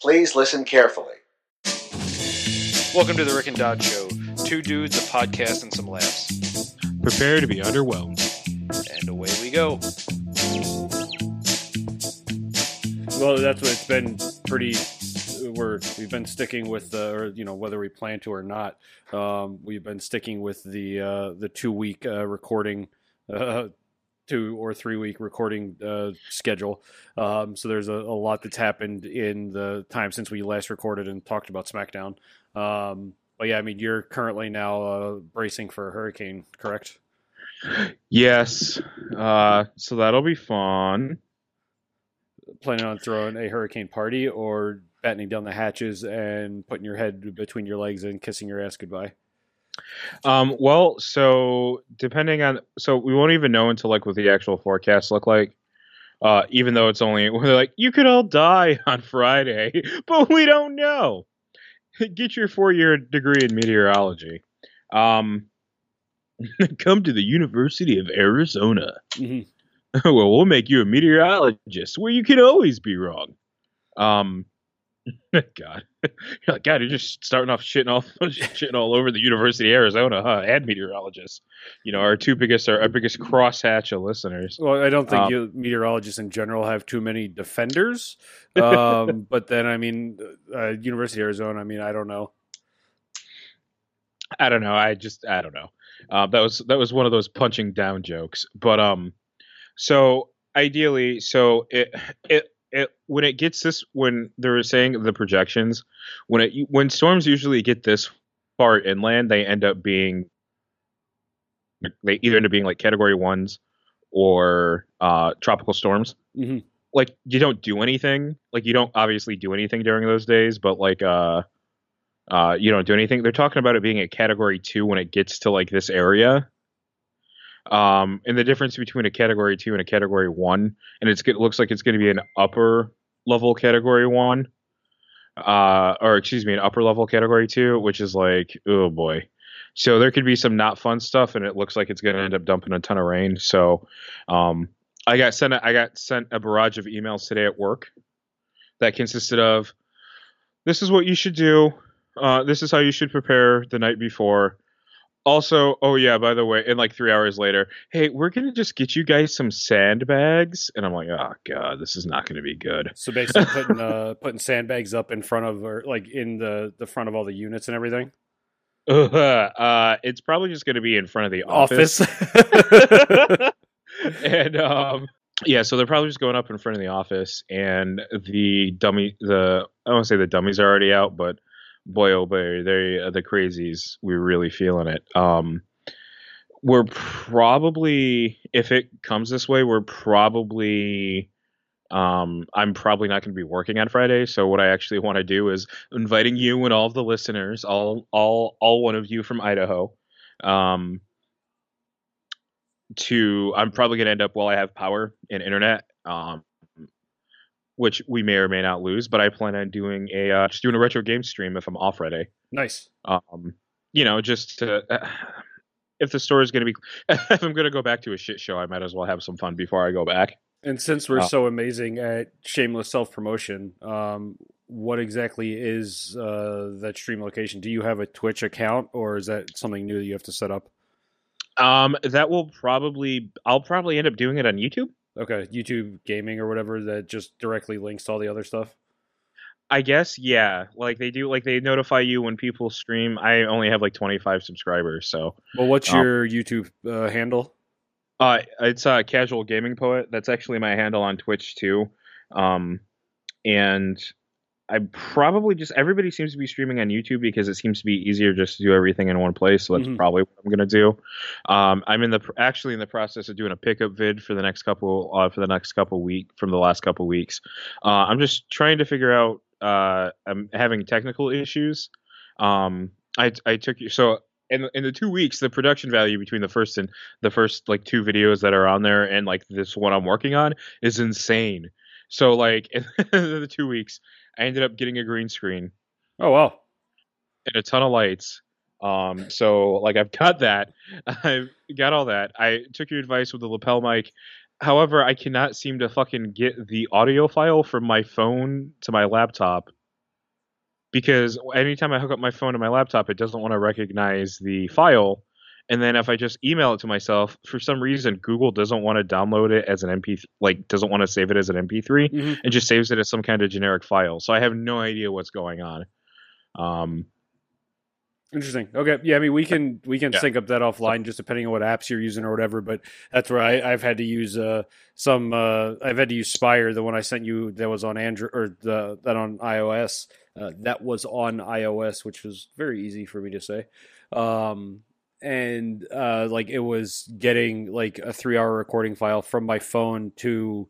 Please listen carefully. Welcome to the Rick and Don Show. Two dudes, a podcast, and some laughs. Prepare to be underwhelmed. And away we go. Well, that's what it's been pretty. We're we've been sticking with the, or you know, whether we plan to or not. Um, we've been sticking with the uh, the two week uh, recording, uh, two or three week recording uh, schedule. Um, so there's a, a lot that's happened in the time since we last recorded and talked about SmackDown. Um, but yeah, I mean, you're currently now uh, bracing for a hurricane, correct? Yes. Uh, so that'll be fun. Planning on throwing a hurricane party or battening down the hatches and putting your head between your legs and kissing your ass goodbye? Um, well, so depending on, so we won't even know until like what the actual forecasts look like. Uh, even though it's only we're like you could all die on Friday, but we don't know. Get your four-year degree in meteorology. Um, come to the University of Arizona. Mhm. well, we'll make you a meteorologist where you can always be wrong. Um, God, you're like, God, you're just starting off shitting all shitting all over the University of Arizona, huh? And meteorologists, you know, our two biggest, our, our biggest crosshatch of listeners. Well, I don't think Um, you, meteorologists in general have too many defenders. Um, but then, I mean, uh, University of Arizona. I mean, I don't know. I don't know. I just, I don't know. Uh, that was that was one of those punching down jokes. But um, so ideally, so it it it when it gets this when they were saying the projections when it when storms usually get this far inland, they end up being they either end up being like category ones or uh tropical storms. Mhm. Like you don't do anything. Like you don't obviously do anything during those days, but like uh uh, you don't do anything. They're talking about it being a category two when it gets to like this area. Um, and the difference between a category two and a category one, and it looks like it's going to be an upper level category one, uh, or excuse me, an upper level category two, which is like, oh boy. So there could be some not fun stuff, and it looks like it's going to end up dumping a ton of rain. So, um, I got sent, a, I got sent a barrage of emails today at work that consisted of, this is what you should do. Uh, this is how you should prepare the night before. Also, oh yeah, by the way, and like three hours later, hey, we're gonna just get you guys some sandbags, and I'm like, oh god, this is not gonna be good. So basically, putting uh, putting sandbags up in front of, or like in the the front of all the units and everything. Uh, uh it's probably just gonna be in front of the office, Office. and um, yeah, so they're probably just going up in front of the office, and the dummy, the I don't want to say the dummies are already out, but boy oh boy, they are the crazies, we're really feeling it. Um, we're probably if it comes this way, we're probably um I'm probably not going to be working on Friday, so what I actually want to do is inviting you and all of the listeners, all all all one of you from Idaho, um to I'm probably going to end up while I have power and internet um which we may or may not lose, but I plan on doing a uh, just doing a retro game stream if I'm off Friday nice. um, you know, just to, if the store is going to be, if I'm going to go back to a shit show, I might as well have some fun before I go back. And since we're Uh, so amazing at shameless self promotion, um, what exactly is uh, that stream location? Do you have a Twitch account, or is that something new that you have to set up? Um, that will probably, I'll probably end up doing it on YouTube. Okay, YouTube Gaming or whatever that just directly links to all the other stuff. I guess, yeah. Like they do, like they notify you when people stream. I only have like 25 subscribers, so Well, what's Um, your YouTube uh, handle? uh, it's uh, casual gaming poet. That's actually my handle on Twitch too. Um, and I probably just everybody seems to be streaming on YouTube because it seems to be easier just to do everything in one place. So that's Mhm. probably what I'm gonna do. Um, I'm in the actually in the process of doing a pickup vid for the next couple uh, for the next couple week from the last couple weeks. Uh, I'm just trying to figure out. Uh, I'm having technical issues. Um, I I took you so. In, in the two weeks, the production value between the first and the first like two videos that are on there and like this one I'm working on is insane. So like in the two weeks, I ended up getting a green screen Oh wow, and a ton of lights. Um, so like I've got that, I've got all that. I took your advice with the lapel mic. However, I cannot seem to fucking get the audio file from my phone to my laptop because anytime I hook up my phone to my laptop, it doesn't want to recognize the file. And then if I just email it to myself, for some reason Google doesn't want to download it as an MP, like doesn't want to save it as an MP3, Mhm. and just saves it as some kind of generic file. So I have no idea what's going on. Um, Interesting. Okay. Yeah. I mean, we can we can Yeah. sync up that offline, just depending on what apps you're using or whatever. But that's where I, I've had to use uh, some. Uh, I've had to use Spire, the one I sent you that was on Android or the that on iOS. Uh, that was on iOS, which was very easy for me to say. Um, and uh, like it was getting like a three hour recording file from my phone to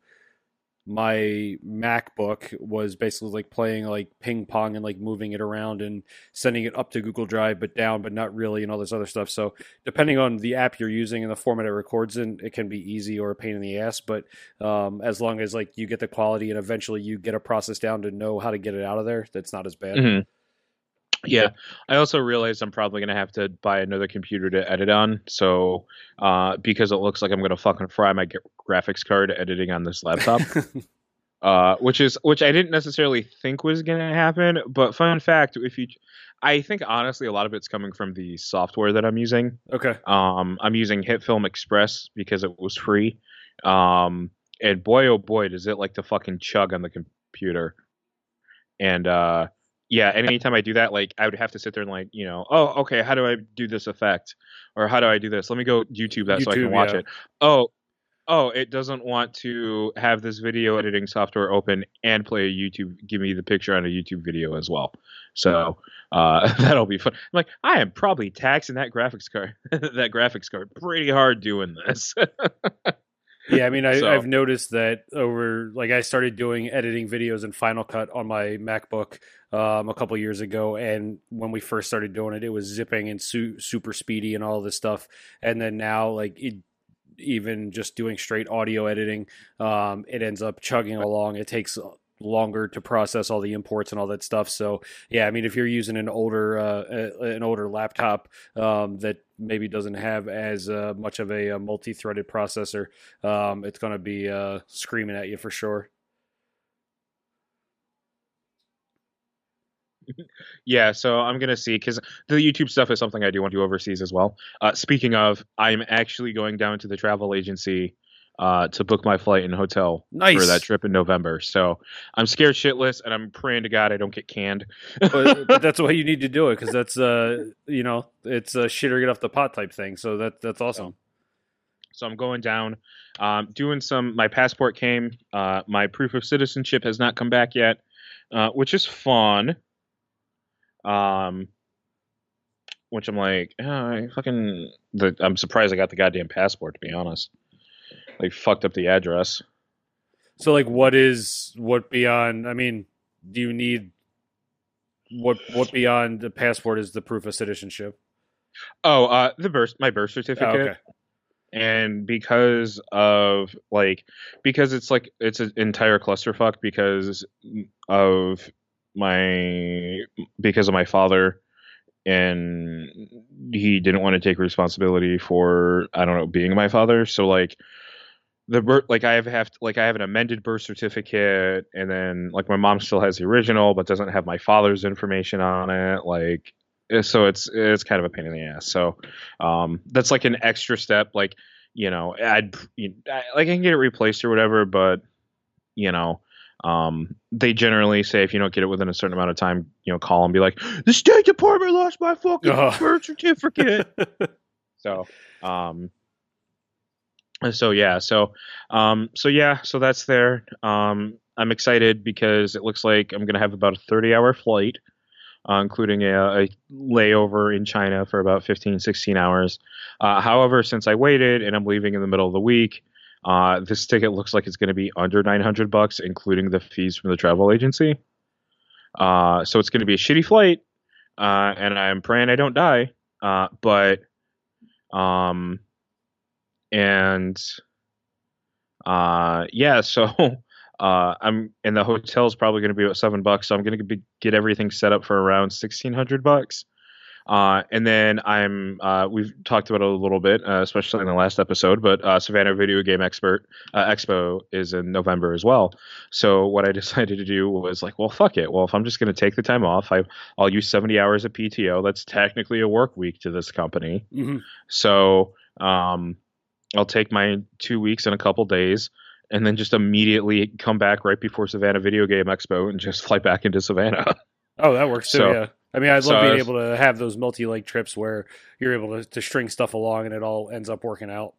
my MacBook was basically like playing like ping pong and like moving it around and sending it up to Google Drive, but down, but not really, and all this other stuff. So, depending on the app you're using and the format it records in, it can be easy or a pain in the ass. But um, as long as like you get the quality and eventually you get a process down to know how to get it out of there, that's not as bad. mhm. Yeah, I also realized I'm probably gonna have to buy another computer to edit on. So, uh, because it looks like I'm gonna fucking fry my g- graphics card editing on this laptop. uh, which is which I didn't necessarily think was gonna happen. But fun fact, if you, I think honestly a lot of it's coming from the software that I'm using. okay. Um, I'm using HitFilm Express because it was free. Um, and boy oh boy does it like to fucking chug on the computer. And uh, yeah, and anytime I do that, like I would have to sit there and like you know, oh okay, how do I do this effect, or how do I do this? Let me go YouTube that so I can watch yeah. it. Oh. Oh, it doesn't want to have this video editing software open and play a YouTube, give me the picture on a YouTube video as well. So uh, that'll be fun. I'm like, I am probably taxing that graphics card, that graphics card, pretty hard doing this. Yeah, I mean, I, So- I've noticed that over like I started doing editing videos in Final Cut on my MacBook um, a couple years ago, and when we first started doing it, it was zipping and su- super speedy and all this stuff, and then now like it, even just doing straight audio editing, um, it ends up chugging along. It takes longer to process all the imports and all that stuff. So yeah, I mean, if you're using an older uh, uh, an older laptop um, that maybe doesn't have as uh, much of a, uh multi-threaded processor, um, it's going to be uh, screaming at you for sure. yeah, so I'm gonna see because the YouTube stuff is something I do want to do overseas as well. Uh, speaking of, I'm actually going down to the travel agency uh, to book my flight and hotel Nice. for that trip in November. So I'm scared shitless, and I'm praying to God I don't get canned. but, but that's why you need to do it because that's uh you know it's a shit or get off the pot type thing. So that that's awesome. So I'm going down, um, doing some. My passport came. Uh, my proof of citizenship has not come back yet, uh, which is fun. Um, which I'm like, oh, I fucking. The, I'm surprised I got the goddamn passport. To be honest, like fucked up the address. So like, what is what beyond? I mean, do you need what what beyond the passport is the proof of citizenship? Oh, uh, the birth, my birth Oh, certificate. okay. and because of like because it's like it's an entire clusterfuck because of my because of my father and he didn't want to take responsibility for I don't know being my father so like the birth like I have have like I have an amended birth certificate and then like my mom still has the original but doesn't have my father's information on it like eh, so it's it's kind of a pain in the ass so um that's like an extra step like you know i'd you, I, like i can get it replaced or whatever but you know um they generally say if you don't get it within a certain amount of time you know call and be like the state department lost my fucking Oh. birth certificate so um so yeah so um so yeah so that's there. Um i'm excited because it looks like i'm gonna have about a 30 hour flight uh, including a, a layover in china for about 15 16 hours. Uh, however since i waited and i'm leaving in the middle of the week uh, this ticket looks like it's to be under 900 bucks including the fees from the travel agency. Uh, so it's to be a shitty flight uh, and i'm praying i don't die uh, but um and uh yeah so uh i'm and the hotel's probably going to be about seven bucks so i'm going to be, get everything set up for around 1600 bucks Uh, and then I'm uh, we've talked about it a little bit, uh, especially in the last episode. But uh, Savannah Video Game Expert uh, Expo is in November as well. So what I decided to do was like, well, fuck it. Well, if I'm just going to take the time off, I, I'll use 70 hours of PTO. That's technically a work week to this company. hmm So um, I'll take my two weeks and a couple days. And then just immediately come back right before Savannah Video Game Expo and just fly back into Savannah. Oh, that works too. So- yeah. I mean, I'd so love being I able to have those multi-leg trips where you're able to, to string stuff along and it all ends up working out.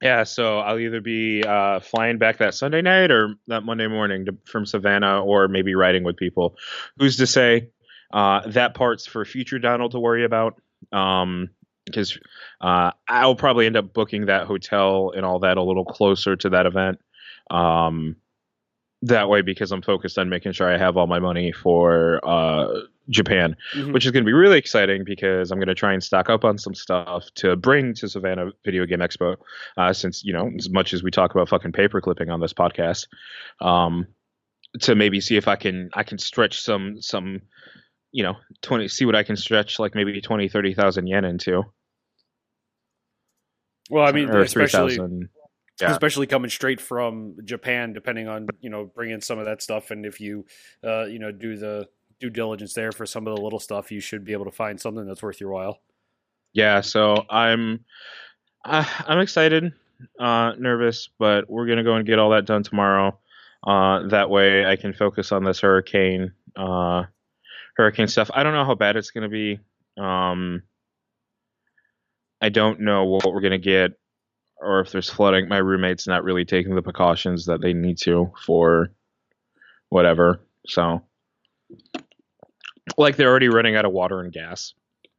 Yeah, so I'll either be uh, flying back that Sunday night or that Monday morning to, from Savannah, or maybe riding with people. Who's to say? Uh, that part's for future Donald to worry about. Um, because uh, I'll probably end up booking that hotel and all that a little closer to that event. Um, that way, because I'm focused on making sure I have all my money for uh, Japan Mhm. which is going to be really exciting because I'm going to try and stock up on some stuff to bring to Savannah Video Game Expo. Uh, since you know, as much as we talk about fucking paper clipping on this podcast, um, to maybe see if I can I can stretch some some you know 20 see what I can stretch like maybe 20 30,000 yen into Well, I mean, or especially 3,000 yeah. especially coming straight from Japan, depending on you know bringing some of that stuff, and if you uh, you know do the due diligence there for some of the little stuff, you should be able to find something that's worth your while. yeah so I'm uh, I'm excited uh nervous but we're going to go and get all that done tomorrow. Uh that way I can focus on this hurricane uh hurricane stuff. I don't know how bad it's going to be. Um I don't know what we're going to get or if there's flooding my roommate's not really taking the precautions that they need to for whatever so like they're already running out of water and gas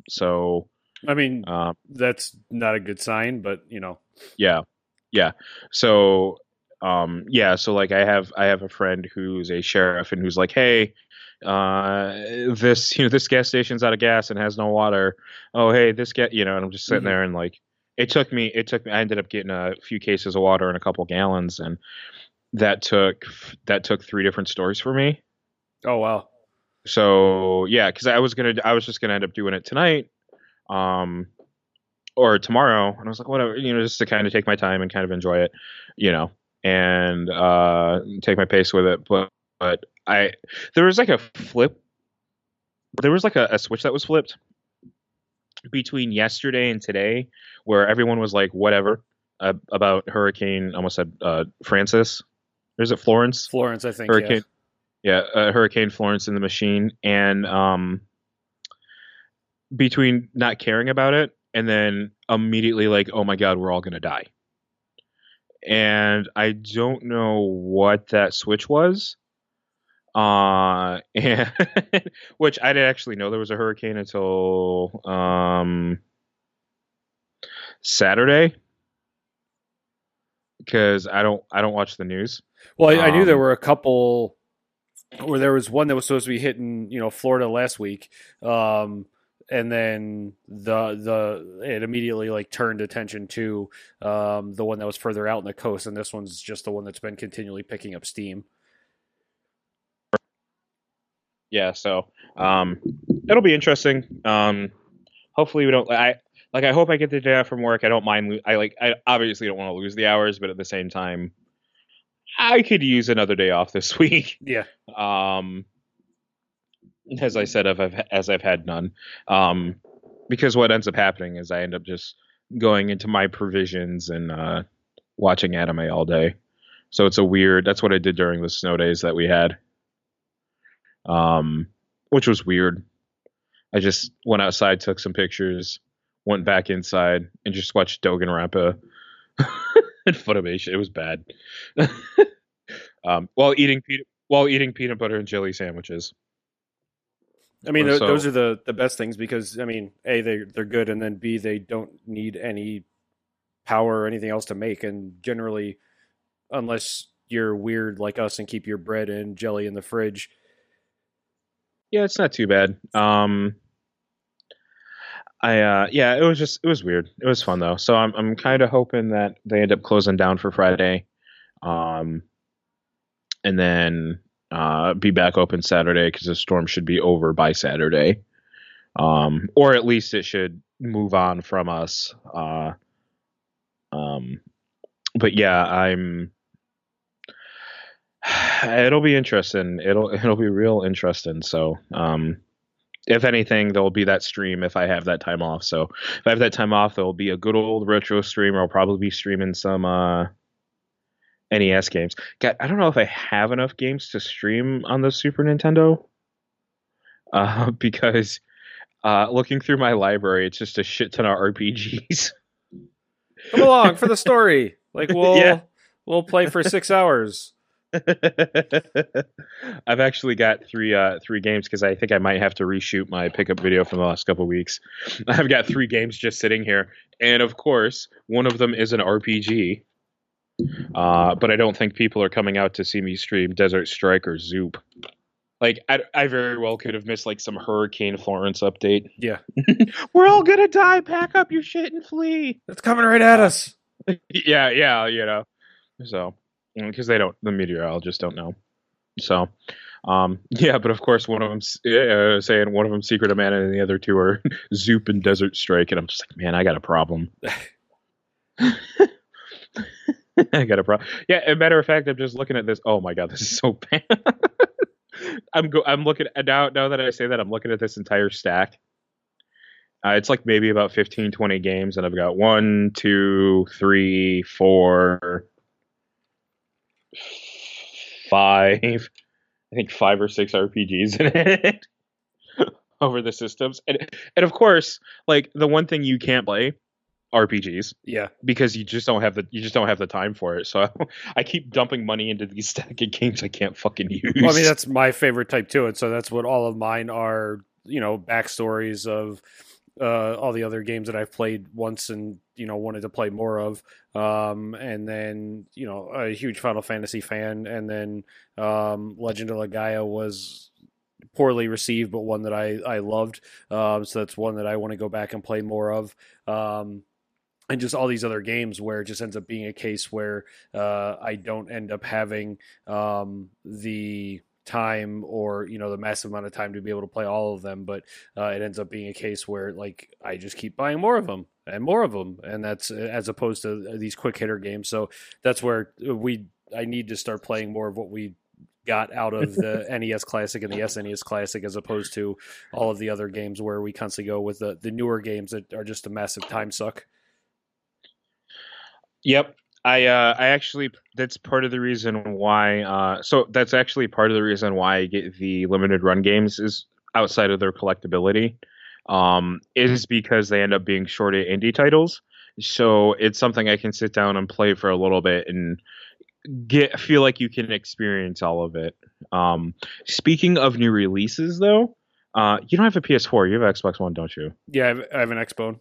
so I mean, um that's not a good sign, but you know, Yeah. Yeah. So um yeah, so like I have I have a friend who's a sheriff and who's like, "Hey, uh this you know this gas station's out of gas and has no water. Oh, hey, this get, you know, and I'm just sitting Mhm. there and like it took me it took me I ended up getting a few cases of water and a couple gallons and that took that took three different stories for me. oh wow, So yeah, because I was gonna, I was just gonna end up doing it tonight, um, or tomorrow, and I was like, whatever, you know, just to kind of take my time and kind of enjoy it, you know, and uh, take my pace with it. But but I, there was like a flip, there was like a, a switch that was flipped between yesterday and today, where everyone was like, whatever, uh, about Hurricane, I almost said uh, Francis, or is it Florence? Florence, I think. Hurricane, yeah, uh, Hurricane Florence in the machine, and um, between not caring about it and then immediately like, oh my god, we're all gonna die. And I don't know what that switch was. Uh, and which I didn't actually know there was a hurricane until um Saturday because I don't I don't watch the news. Well, I, I knew there Um, were a couple, or there was one that was supposed to be hitting, you know, Florida last week, um, and then the the it immediately like turned attention to um, the one that was further out in the coast, and this one's just the one that's been continually picking up steam. Yeah so um it'll be interesting. Um hopefully we don't i like i hope i get the day off from work. I don't mind lo- i like i obviously don't want to lose the hours but at the same time i could use another day off this week. Yeah, um as i said I've, I've as i've had none. Um because what ends up happening is i end up just going into my provisions and uh watching anime all day. So it's a weird that's what i did during the snow days that we had um which was weird i just went outside took some pictures went back inside and just watched Danganronpa and Funimation. It was bad. um, while eating peanut while eating peanut butter and jelly sandwiches. I mean, th- so. those are the the best things because I mean, a they they're good, and then b they don't need any power or anything else to make, and generally, unless you're weird like us and keep your bread and jelly in the fridge, Yeah, it's not too bad. Um, I uh, yeah, it was just it was weird. It was fun though. So I'm I'm kind of hoping that they end up closing down for Friday, um, and then uh, be back open Saturday because the storm should be over by Saturday. um, or at least it should move on from us. Uh, um, but yeah, I'm. It'll be interesting. It'll it'll be real interesting. So, um, if anything, there'll be that stream if I have that time off. So if I have that time off, there'll be a good old retro stream. I'll probably be streaming some uh, NES games. God, I don't know if I have enough games to stream on the Super Nintendo. Uh, because uh, looking through my library, it's just a shit ton of RPGs. Come along for the story. Like we'll Yeah. we'll play for six hours. I've actually got three uh three games because I think I might have to reshoot my pickup video from the last couple weeks. I've got three games just sitting here, and of course, one of them is an RPG. Uh, but I don't think people are coming out to see me stream Desert Strike or Zoop. Like I, I very well could have missed like some Hurricane Florence update. Yeah, We're all gonna die. Pack up your shit and flee. it's coming right at us. yeah, yeah, you know. So, because they don't, the meteorologists don't know. So, um, yeah, but of course, one of them uh, saying one of them Secret of Mana and the other two are Zoop and Desert Strike, and I'm just like, man, I got a problem. I got a problem. Yeah, a matter of fact, I'm just looking at this. Oh my god, this is so bad. I'm go. I'm looking at now. Now that I say that, I'm looking at this entire stack. Uh, it's like maybe about 15, 20 games, and I've got one, two, three, four, five. I think five or six RPGs in it over the systems, and and of course, like the one thing you can't play RPGs Yeah, because you just don't have the you just don't have the time for it. So I keep dumping money into these stack of games I can't fucking use. well, I mean that's my favorite type too, and so that's what all of mine are. You know, backstories of uh, all the other games that I've played once and you know wanted to play more of. Um, and then you know a huge Final Fantasy fan, and then um, Legend of Legaia was poorly received, but one that I I loved. Um, so that's one that I want to go back and play more of. Um, and just all these other games where it just ends up being a case where uh, I don't end up having um, the time or you know the massive amount of time to be able to play all of them but uh, it ends up being a case where like i just keep buying more of them and more of them and that's uh, as opposed to uh, these quick hitter games so that's where uh, we i need to start playing more of what we got out of the nes classic and the snes classic as opposed to all of the other games where we constantly go with the, the newer games that are just a massive time suck Yep. I uh I actually that's part of the reason why uh so that's actually part of the reason why I get the limited run games is outside of their collectability um is because they end up being shorter indie titles. So it's something I can sit down and play for a little bit and get feel like you can experience all of it. Um speaking of new releases though, uh you don't have a PS4, you have Xbox One, don't you? yeah i have, I have an xbone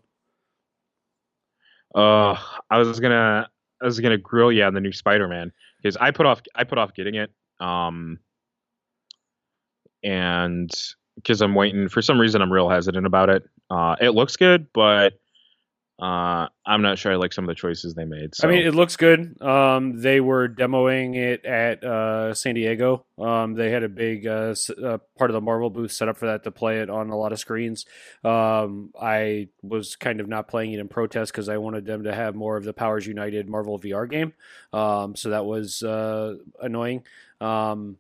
Uh, I was gonna, I was gonna grill you on the new Spider-Man because I put off, I put off getting it. Um, and because I'm waiting for some reason, I'm real hesitant about it. Uh, it looks good, but uh, I'm not sure I like some of the choices they made. So. I mean, it looks good. Um, they were demoing it at uh, San Diego. Um, they had a big uh, s- uh, part of the Marvel booth set up for that to play it on a lot of screens. Um, I was kind of not playing it in protest because I wanted them to have more of the Powers United Marvel VR game. Um, so that was uh, annoying. Um,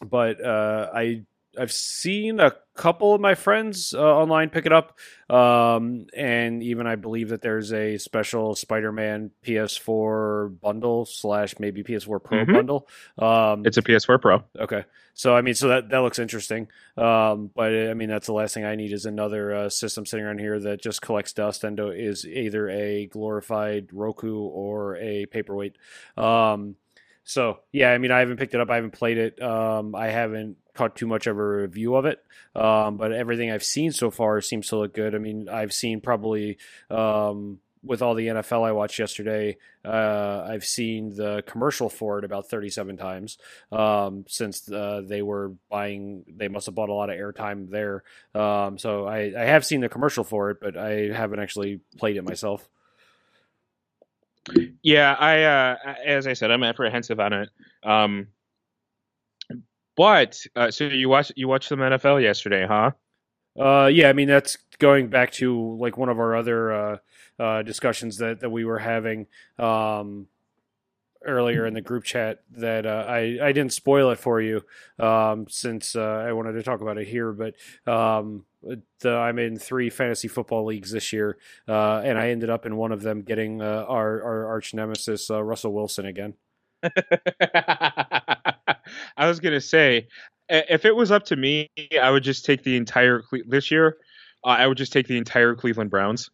but uh, I I've seen a couple of my friends uh, online pick it up, um, and even I believe that there's a special Spider-Man PS4 bundle slash maybe PS4 Pro Mhm. bundle. Um, it's a PS4 Pro. Okay, so I mean, so that that looks interesting. Um, but I mean, that's the last thing I need is another uh, system sitting around here that just collects dust and is either a glorified Roku or a paperweight. Um, so yeah, I mean, I haven't picked it up. I haven't played it. Um, I haven't caught too much of a review of it. Um, but everything I've seen so far seems to look good. I mean, I've seen probably um, with all the NFL I watched yesterday, uh, I've seen the commercial for it about 37 times um, since uh, they were buying. They must have bought a lot of airtime there. Um, so I, I have seen the commercial for it, but I haven't actually played it myself. Yeah, I uh, as I said, I'm apprehensive on it. Um, but uh, so you watched you watched some NFL yesterday, huh? Uh, yeah, I mean that's going back to like one of our other uh, uh, discussions that that we were having um, earlier in the group chat. That uh, I I didn't spoil it for you um, since uh, I wanted to talk about it here, but um, the, I'm in three fantasy football leagues this year, uh, and I ended up in one of them getting uh, our our arch nemesis uh, Russell Wilson again. I was gonna say, if it was up to me, I would just take the entire this year. Uh, I would just take the entire Cleveland Browns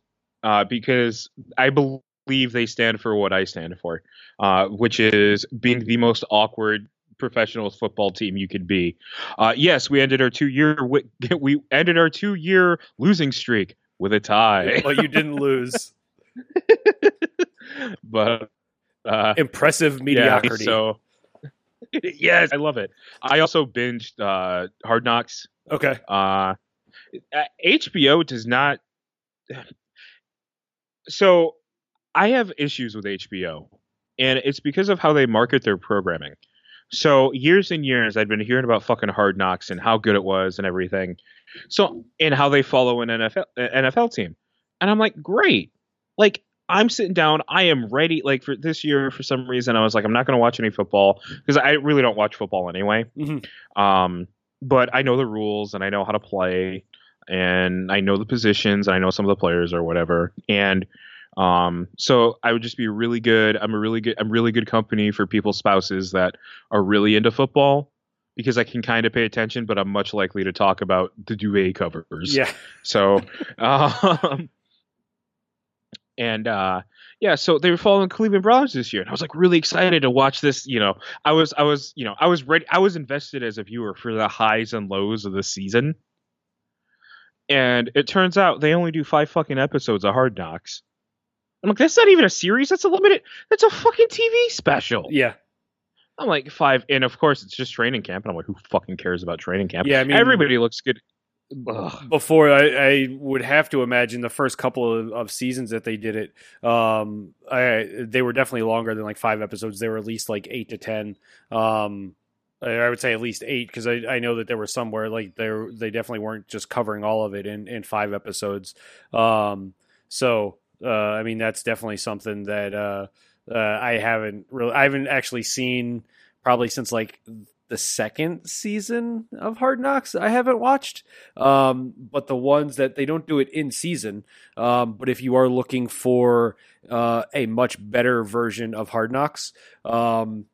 because I believe they stand for what I stand for, uh, which is being the most awkward professional football team you could be. Uh, yes, we ended our two year we ended our two year losing streak with a tie. But you didn't lose. but uh, impressive mediocrity. Yeah, so yes, I love it. I also binged uh, Hard Knocks. Okay. Uh, HBO does not. So I have issues with HBO, and it's because of how they market their programming. So years and years, I'd been hearing about fucking Hard Knocks and how good it was and everything. So and how they follow an NFL NFL team, and I'm like, great. Like I'm sitting down. I am ready. Like for this year, for some reason, I was like, I'm not going to watch any football because I really don't watch football anyway. Mm-hmm. Um, but I know the rules and I know how to play and I know the positions and I know some of the players or whatever. And um, so I would just be really good. I'm a really good. I'm really good company for people's spouses that are really into football because I can kind of pay attention, but I'm much likely to talk about the duvet covers. Yeah. So, um, and uh, yeah, so they were following Cleveland Browns this year, and I was like really excited to watch this. You know, I was, I was, you know, I was ready. I was invested as a viewer for the highs and lows of the season. And it turns out they only do five fucking episodes of Hard Knocks. I'm like, that's not even a series. That's a limited. That's a fucking TV special. Yeah. I'm like five, and of course it's just training camp. And I'm like, who fucking cares about training camp? Yeah, I mean, everybody looks good. Ugh. Before I, I, would have to imagine the first couple of, of seasons that they did it, um, I, they were definitely longer than like five episodes. They were at least like eight to ten. Um, I would say at least eight because I, I know that there were somewhere like they they definitely weren't just covering all of it in, in five episodes. Um, so uh, I mean that's definitely something that uh, uh, I haven't really I haven't actually seen probably since like the second season of Hard Knocks I haven't watched. Um, but the ones that they don't do it in season. Um, but if you are looking for uh, a much better version of Hard Knocks, um,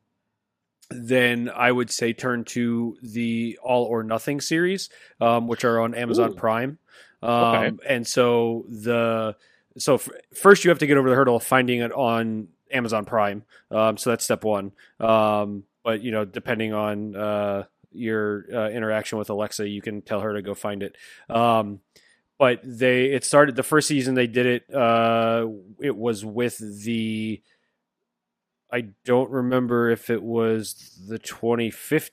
then I would say turn to the All or Nothing series, um, which are on Amazon Ooh. Prime. Um, Okay. And so the so f- first you have to get over the hurdle of finding it on Amazon Prime. Um, so that's step one. Um, but you know, depending on uh, your uh, interaction with Alexa, you can tell her to go find it. Um, but they it started the first season they did it. Uh, it was with the I don't remember if it was the 2015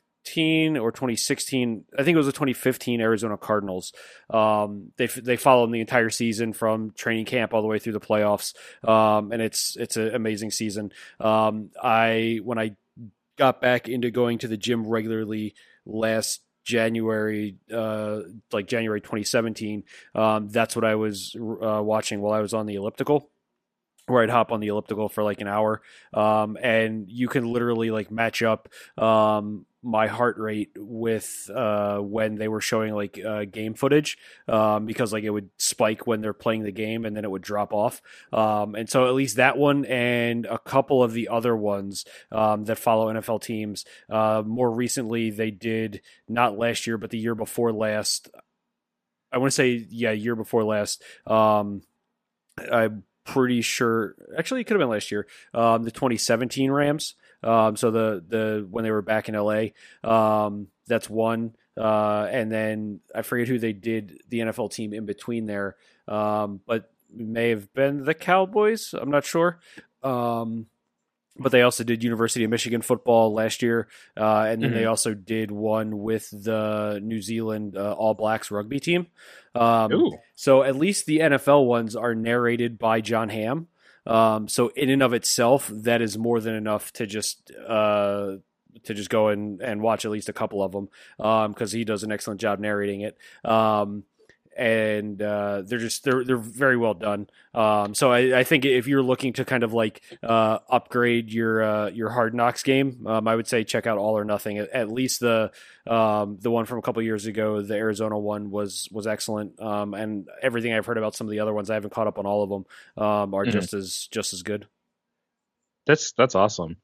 or 2016. I think it was the 2015 Arizona Cardinals. Um, they they follow them the entire season from training camp all the way through the playoffs, um, and it's it's an amazing season. Um, I when I got back into going to the gym regularly last January, uh, like January 2017. Um, that's what I was uh, watching while I was on the elliptical where I'd hop on the elliptical for like an hour. Um, and you can literally like match up, um, my heart rate with, uh, when they were showing like, uh, game footage, um, because like it would spike when they're playing the game and then it would drop off. Um, and so at least that one and a couple of the other ones, um, that follow NFL teams, uh, more recently they did not last year, but the year before last, I want to say, yeah, year before last, um, I pretty sure actually it could have been last year um, the 2017 rams um, so the the when they were back in la um, that's one. Uh, and then i forget who they did the nfl team in between there. Um, but may have been the cowboys. I'm not sure. Um, but they also did University of Michigan football last year, uh, and then they also did one with the New Zealand uh, All Blacks rugby team. Um, so at least the NFL ones are narrated by Jon Hamm. Um, so in and of itself, that is more than enough to just uh, to just go and, and watch at least a couple of them because he does an excellent job narrating it. Um, and uh, they're just they're they're very well done. Um, so I, I, think if you're looking to kind of like uh, upgrade your uh, your Hard Knocks game, um, I would say check out All or Nothing. At, at least the um, the one from a couple years ago, the Arizona one was was excellent, um, and everything I've heard about some of the other ones, I haven't caught up on all of them, um, are mm-hmm. just as just as good. That's that's awesome.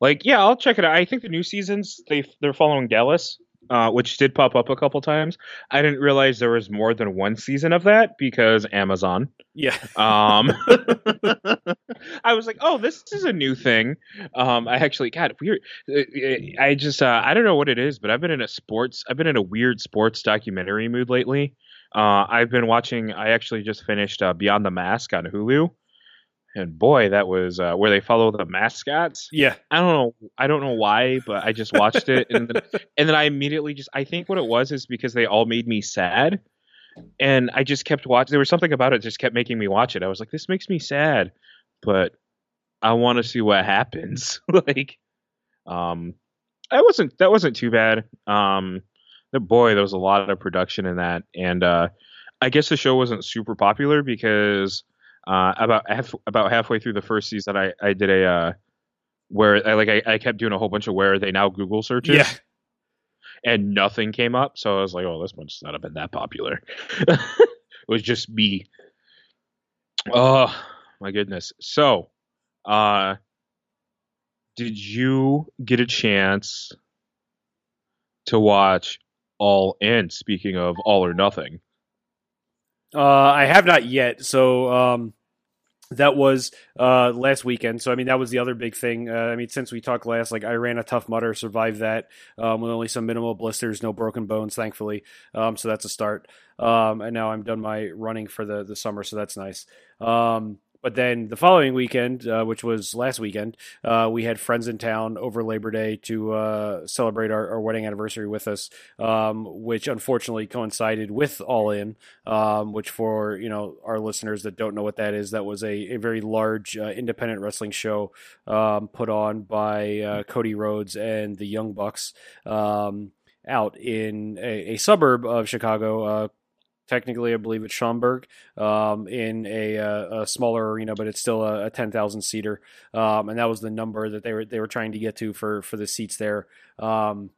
Like, yeah, I'll check it out. I think the new seasons they they're following Dallas, uh, which did pop up a couple times. I didn't realize there was more than one season of that because Amazon. Yeah. Um, I was like, oh, this is a new thing. Um, I actually, God, weird. Uh, I just, uh, I don't know what it is, but I've been in a sports, I've been in a weird sports documentary mood lately. Uh, I've been watching. I actually just finished uh, Beyond the Mask on Hulu and boy, that was uh, where they follow the mascots. Yeah, I don't know, I don't know why, but I just watched it, and then, and then I immediately just, I think what it was is because they all made me sad, and I just kept watching. There was something about it just kept making me watch it. I was like, this makes me sad, but I want to see what happens. like, um, that wasn't that wasn't too bad. Um, the boy, there was a lot of production in that, and uh, I guess the show wasn't super popular because uh, about half, about halfway through the first season, I I did a uh, where I like I, I kept doing a whole bunch of where are they now Google searches. Yeah. And nothing came up, so I was like, "Oh, this one's not have been that popular." it was just me. Oh my goodness! So, uh, did you get a chance to watch All In? Speaking of All or Nothing. Uh, I have not yet. So um, that was uh, last weekend. So I mean, that was the other big thing. Uh, I mean, since we talked last, like I ran a Tough Mudder, survived that um, with only some minimal blisters, no broken bones, thankfully. Um, so that's a start. Um, and now I'm done my running for the the summer, so that's nice. Um, but then the following weekend, uh, which was last weekend, uh, we had friends in town over Labor Day to uh, celebrate our, our, wedding anniversary with us, um, which unfortunately coincided with All In. Um, which, for you know our listeners that don't know what that is, that was a, a very large uh, independent wrestling show um, put on by uh, Cody Rhodes and the Young Bucks um, out in a, a, suburb of Chicago uh, technically, I believe it's Schaumburg um, in a, uh, a, smaller arena, but it's still a, a ten thousand seater, um, and that was the number that they were they were trying to get to for for the seats there. Um,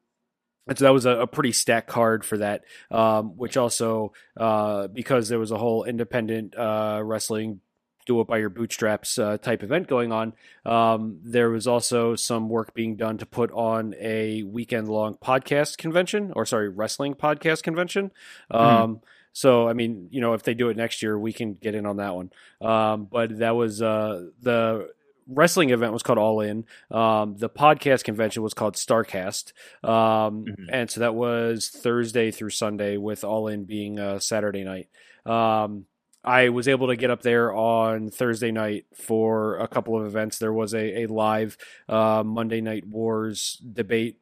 and so that was a, a, pretty stacked card for that, um, which also uh, because there was a whole independent uh, wrestling do it by your bootstraps uh, type event going on. Um, there was also some work being done to put on a weekend long podcast convention, or sorry, wrestling podcast convention. mm-hmm um, so I mean, you know, if they do it next year, we can get in on that one. Um, but that was uh, the wrestling event was called All In. Um, the podcast convention was called Starrcast, um, mm-hmm. and so that was Thursday through Sunday, with All In being uh, Saturday night. Um, I was able to get up there on Thursday night for a couple of events. There was a, a live uh, Monday Night Wars debate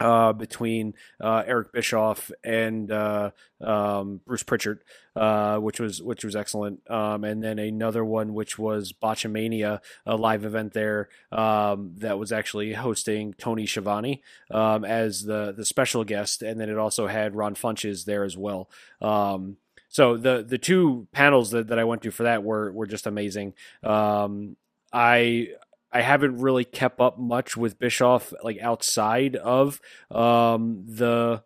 uh, between uh, Eric Bischoff and uh, um, Bruce Prichard, uh, which was which was excellent. Um, and then another one which was Botchamania, a live event there um, that was actually hosting Tony Schiavone um, as the the special guest, and then it also had Ron Funches there as well. Um, so the the two panels that, that I went to for that were were just amazing. Um, I I haven't really kept up much with Bischoff like outside of um, the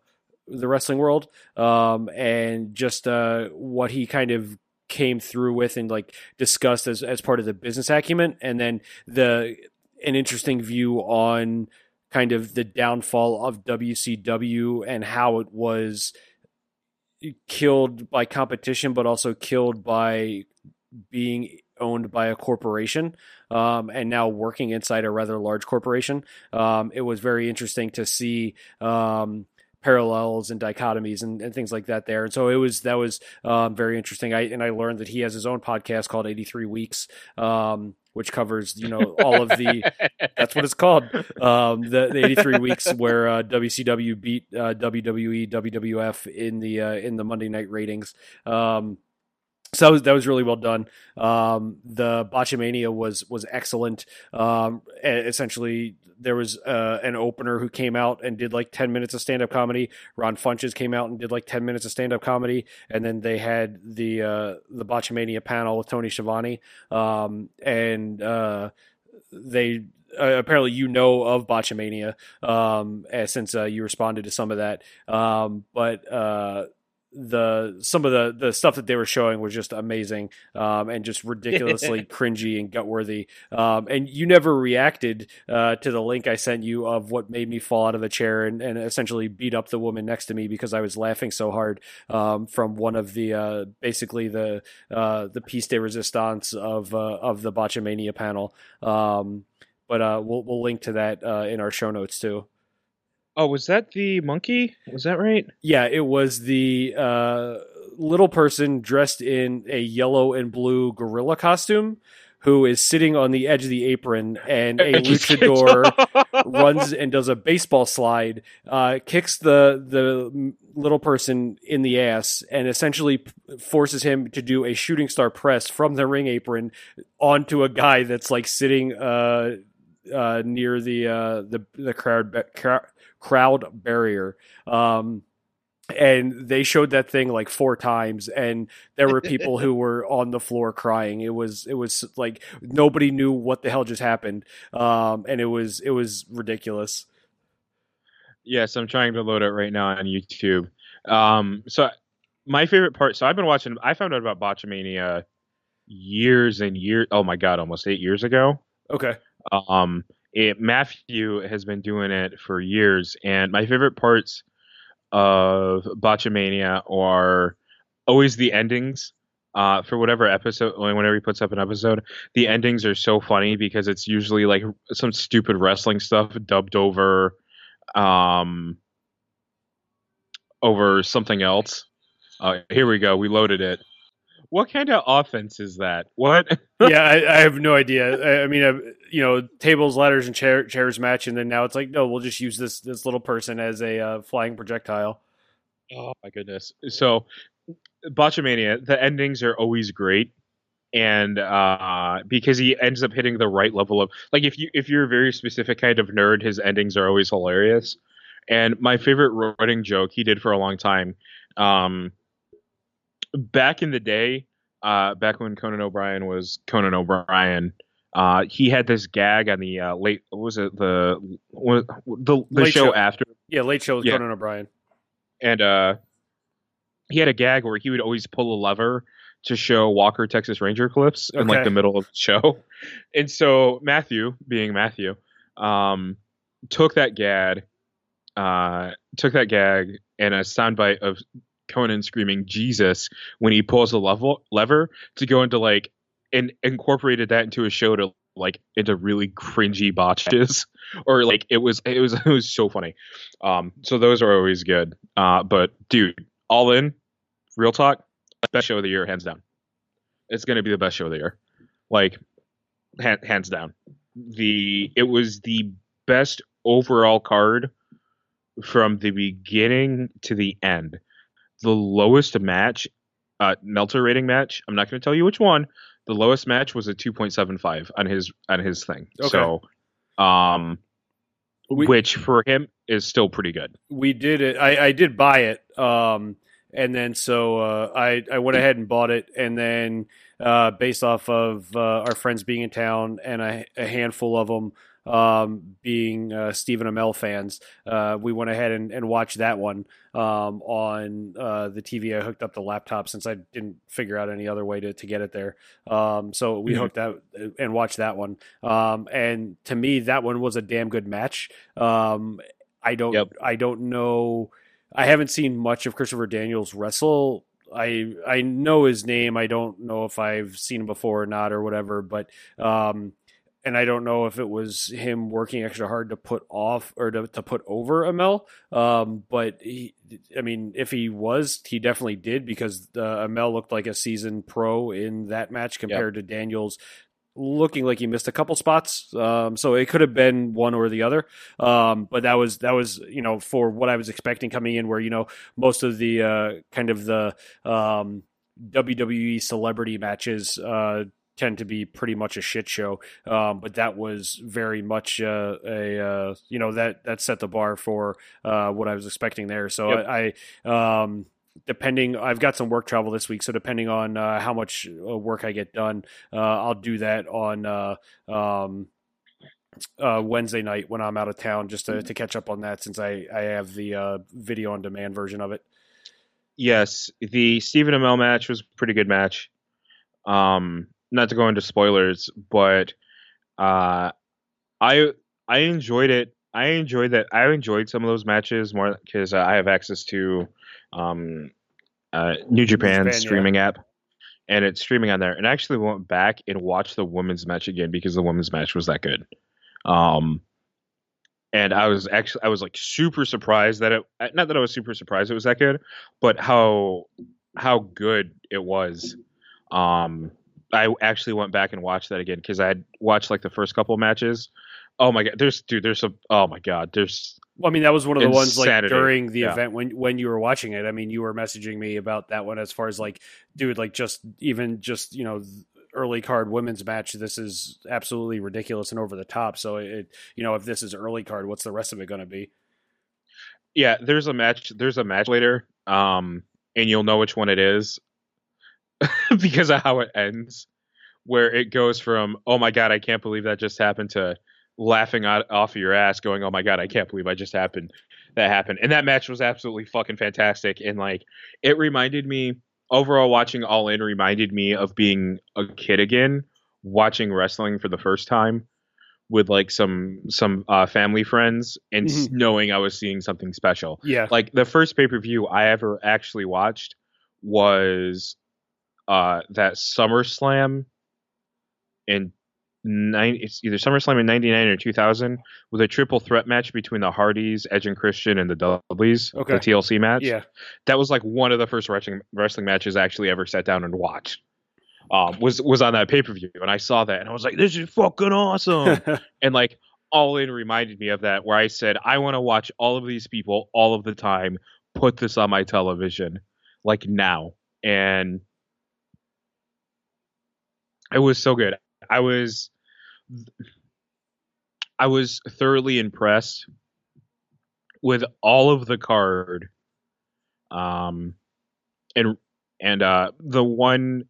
the wrestling world um, and just uh, what he kind of came through with and like discussed as as part of the business acumen. And then the an interesting view on kind of the downfall of WCW and how it was killed by competition but also killed by being owned by a corporation um, and now working inside a rather large corporation. Um, it was very interesting to see um, parallels and dichotomies and, and, things like that there. And so it was that was um, very interesting. I and I learned that he has his own podcast called 83 Weeks. Um, which covers, you know, all of the. that's what it's called. Um, the, the 83 weeks where uh, WCW beat uh, WWE, WWF in the uh, in the Monday night ratings. Um, so that was, that was really well done. Um, the Botchamania was was excellent. Um, essentially, there was uh, an opener who came out and did like ten minutes of stand up comedy. Ron Funches came out and did like ten minutes of stand up comedy, and then they had the uh, the Botchamania panel with Tony Schiavone, um, and uh, they uh, apparently you know of Botchamania um, since uh, you responded to some of that. Um, but uh, the some of the the stuff that they were showing was just amazing um, and just ridiculously cringy and gut worthy. Um, and you never reacted uh, to the link I sent you of what made me fall out of the chair and, and essentially beat up the woman next to me because I was laughing so hard um, from one of the uh, basically the uh, the piece de resistance of uh, of the Botchamania panel. Um, but uh, we'll we'll link to that uh, in our show notes too. Oh, was that the monkey? Was that right? Yeah, it was the uh, little person dressed in a yellow and blue gorilla costume who is sitting on the edge of the apron and a luchador runs and does a baseball slide, uh, kicks the the little person in the ass, and essentially forces him to do a shooting star press from the ring apron onto a guy that's like sitting uh, uh, near the uh, the the crowd crowd barrier. Um, and they showed that thing like four times and there were people who were on the floor crying. It was it was like nobody knew what the hell just happened um, and it was it was ridiculous. Yes i'm trying to load it right now on youtube. Um, so my favorite part so i've been watching i found out about botchamania years and years oh my god almost eight years ago. Okay. Um it, Matthew has been doing it for years, and my favorite parts of Botchamania are always the endings. Uh, for whatever episode, whenever he puts up an episode, the endings are so funny because it's usually like some stupid wrestling stuff dubbed over, um, over something else. Uh, here we go. We loaded it what kind of offense is that? What? yeah, I, I, have no idea. I, I mean, you know, tables, ladders, and chair, chairs match, and then now it's like, no, we'll just use this this little person as a uh, flying projectile. Oh my goodness! So, Botchamania, the endings are always great, and uh, because he ends up hitting the right level of like if you if you're a very specific kind of nerd, his endings are always hilarious. And my favorite running joke he did for a long time. Um, back in the day, uh, back when Conan O'Brien was Conan O'Brien, uh, he had this gag on the uh, late. What was it the the the show, show, after? Yeah, late show with yeah. Conan O'Brien. And uh, he had a gag where he would always pull a lever to show Walker Texas Ranger clips okay. in like the middle of the show. And so Matthew, being Matthew, um, took that gag, uh, took that gag and a soundbite of Conan screaming Jesus when he pulls a level lever to go into like and incorporated that into a show to like into really cringy botches or like it was it was it was so funny. Um so those are always good. Uh but dude, all in, real talk, best show of the year hands down. It's to be the best show of the year. Like hands down. The it was the best overall card from the beginning to the end the lowest match, uh, Meltzer rating match. I'm not going to tell you which one. The lowest match was a 2.75 on his on his thing. Okay. So, um, we, which for him is still pretty good. We did it. I, I did buy it. Um, and then so uh, I I went ahead and bought it, and then uh, based off of uh, our friends being in town and a, a handful of them um, being uh, Stephen Amell fans, uh, we went ahead and, and watched that one um, on uh, the TV. I hooked up the laptop since I didn't figure out any other way to, to get it there. Um, so we mm-hmm. hooked that and watched that one. Um, and to me, that one was a damn good match. Um, I don't, yep. I don't know. I haven't seen much of Christopher Daniels wrestle I I know his name. I don't know if I've seen him before or not or whatever, but um, and I don't know if it was him working extra hard to put off or to, to put over Amell. Um, but he, I mean, if he was, he definitely did because uh, Amell looked like a seasoned pro in that match compared yep. to Daniels looking like he missed a couple spots. Um, so it could have been one or the other. Um, but that was, that was, you know, for what I was expecting coming in where, you know, most of the, uh, kind of the, um, WWE celebrity matches uh, tend to be pretty much a shit show. Um, but that was very much uh, a uh, you know that that set the bar for uh, what I was expecting there. So Yep. I, I um, depending, I've got some work travel this week, so depending on uh, how much uh, work I get done, uh, I'll do that on. Uh, um, uh, Wednesday night when I'm out of town, just to, to catch up on that, since I I have the uh, video on demand version of it. Yes, the Stephen Amell match was a pretty good match. Um, not to go into spoilers, but uh, I I enjoyed it. I enjoyed that. I enjoyed some of those matches more because I have access to um, uh, New Japan, Japan, yeah. streaming app, and it's streaming on there. And I actually went back and watched the women's match again because the women's match was that good. Um, and I was actually I was like super surprised that it not that I was super surprised it was that good, but how how good it was. Um, I actually went back and watched that again because I had watched like the first couple matches. Oh my god, there's dude, there's a Oh my god, there's Well, I mean, that was one of the ones like Insanity. during the Yeah. event when when you were watching it. I mean, you were messaging me about that one as far as like, dude, like just even just you know early card women's match. This is absolutely ridiculous and over the top. So it, you know, if this is early card, what's the rest of it going to be? yeah. There's a match. There's a match later. Um, and you'll know which one it is because of how it ends, where it goes from "Oh my god, I can't believe that just happened" to laughing out, off of your ass, going "Oh my god, I can't believe I just happened that happened." And that match was absolutely fucking fantastic, and like it reminded me overall watching All In reminded me of being a kid again, watching wrestling for the first time with like some some uh, family friends and s Mhm. knowing I was seeing something special Yeah, like the first pay per view I ever actually watched was uh that SummerSlam in nine it's either SummerSlam in ninety nine or two thousand with a triple threat match between the Hardys, Edge and Christian and the Dudleys, Okay. the TLC match. yeah, That was like one of the first wrestling wrestling matches I actually ever sat down and watched. Um, was was on that pay per view and I saw that and I was like, this is fucking awesome and like all in reminded me of that where i said i want to watch all of these people all of the time put this on my television like now and it was so good i was i was thoroughly impressed with all of the card um and and uh the one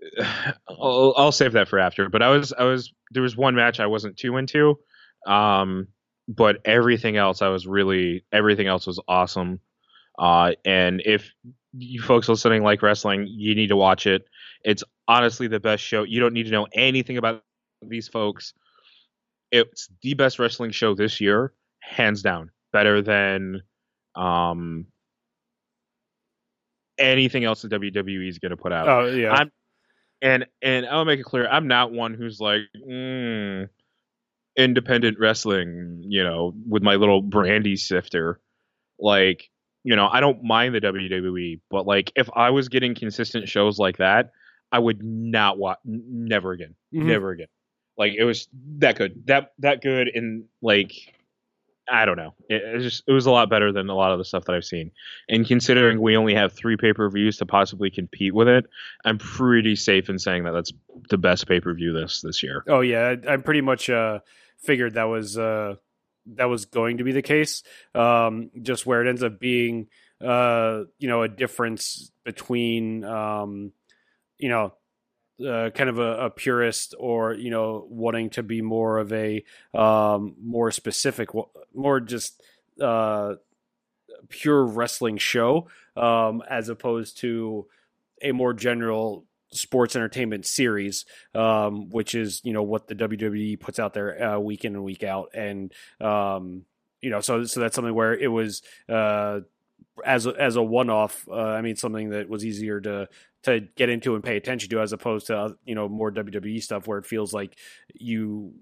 I'll, I'll save that for after. But I was I was there was one match I wasn't too into, um, but everything else I was really everything else was awesome. Uh, and if you folks listening like wrestling, you need to watch it. It's honestly the best show. You don't need to know anything about these folks. It's the best wrestling show this year, hands down. Better than um anything else that WWE is going to put out oh yeah, I'm- and and I'll make it clear, I'm not one who's like mm, independent wrestling, you know, with my little brandy sifter. Like, you know, I don't mind the WWE, but like if I was getting consistent shows like that, I would not watch never again, Mhm. never again. Like it was that good, that that good, and like I don't know, it, it just it was a lot better than a lot of the stuff that I've seen. And considering we only have three pay per views to possibly compete with it, I'm pretty safe in saying that that's the best pay per view this this year. Oh yeah, I, I pretty much uh, figured that was uh, that was going to be the case. Um, just where it ends up being, uh, you know, a difference between, um, you know, uh, kind of a, a purist or you know wanting to be more of a um, more specific, more just uh, pure wrestling show, um, as opposed to a more general sports entertainment series um, which is you know what the WWE puts out there uh, week in and week out, and um, you know so so that's something where it was uh, as a, as a one off. Uh, I mean, something that was easier to to get into and pay attention to, as opposed to uh, you know more WWE stuff where it feels like you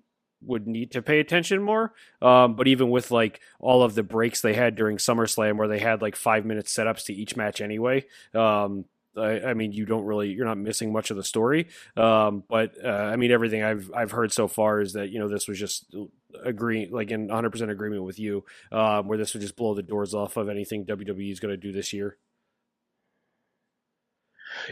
would need to pay attention more. Um, but even with like all of the breaks they had during SummerSlam, where they had like five minute setups to each match anyway. Um, I, I mean, you don't really, you're not missing much of the story. Um, but uh, I mean, everything I've I've heard so far is that you know this was just agreeing, like in 100 percent agreement with you, um, where this would just blow the doors off of anything WWE is going to do this year.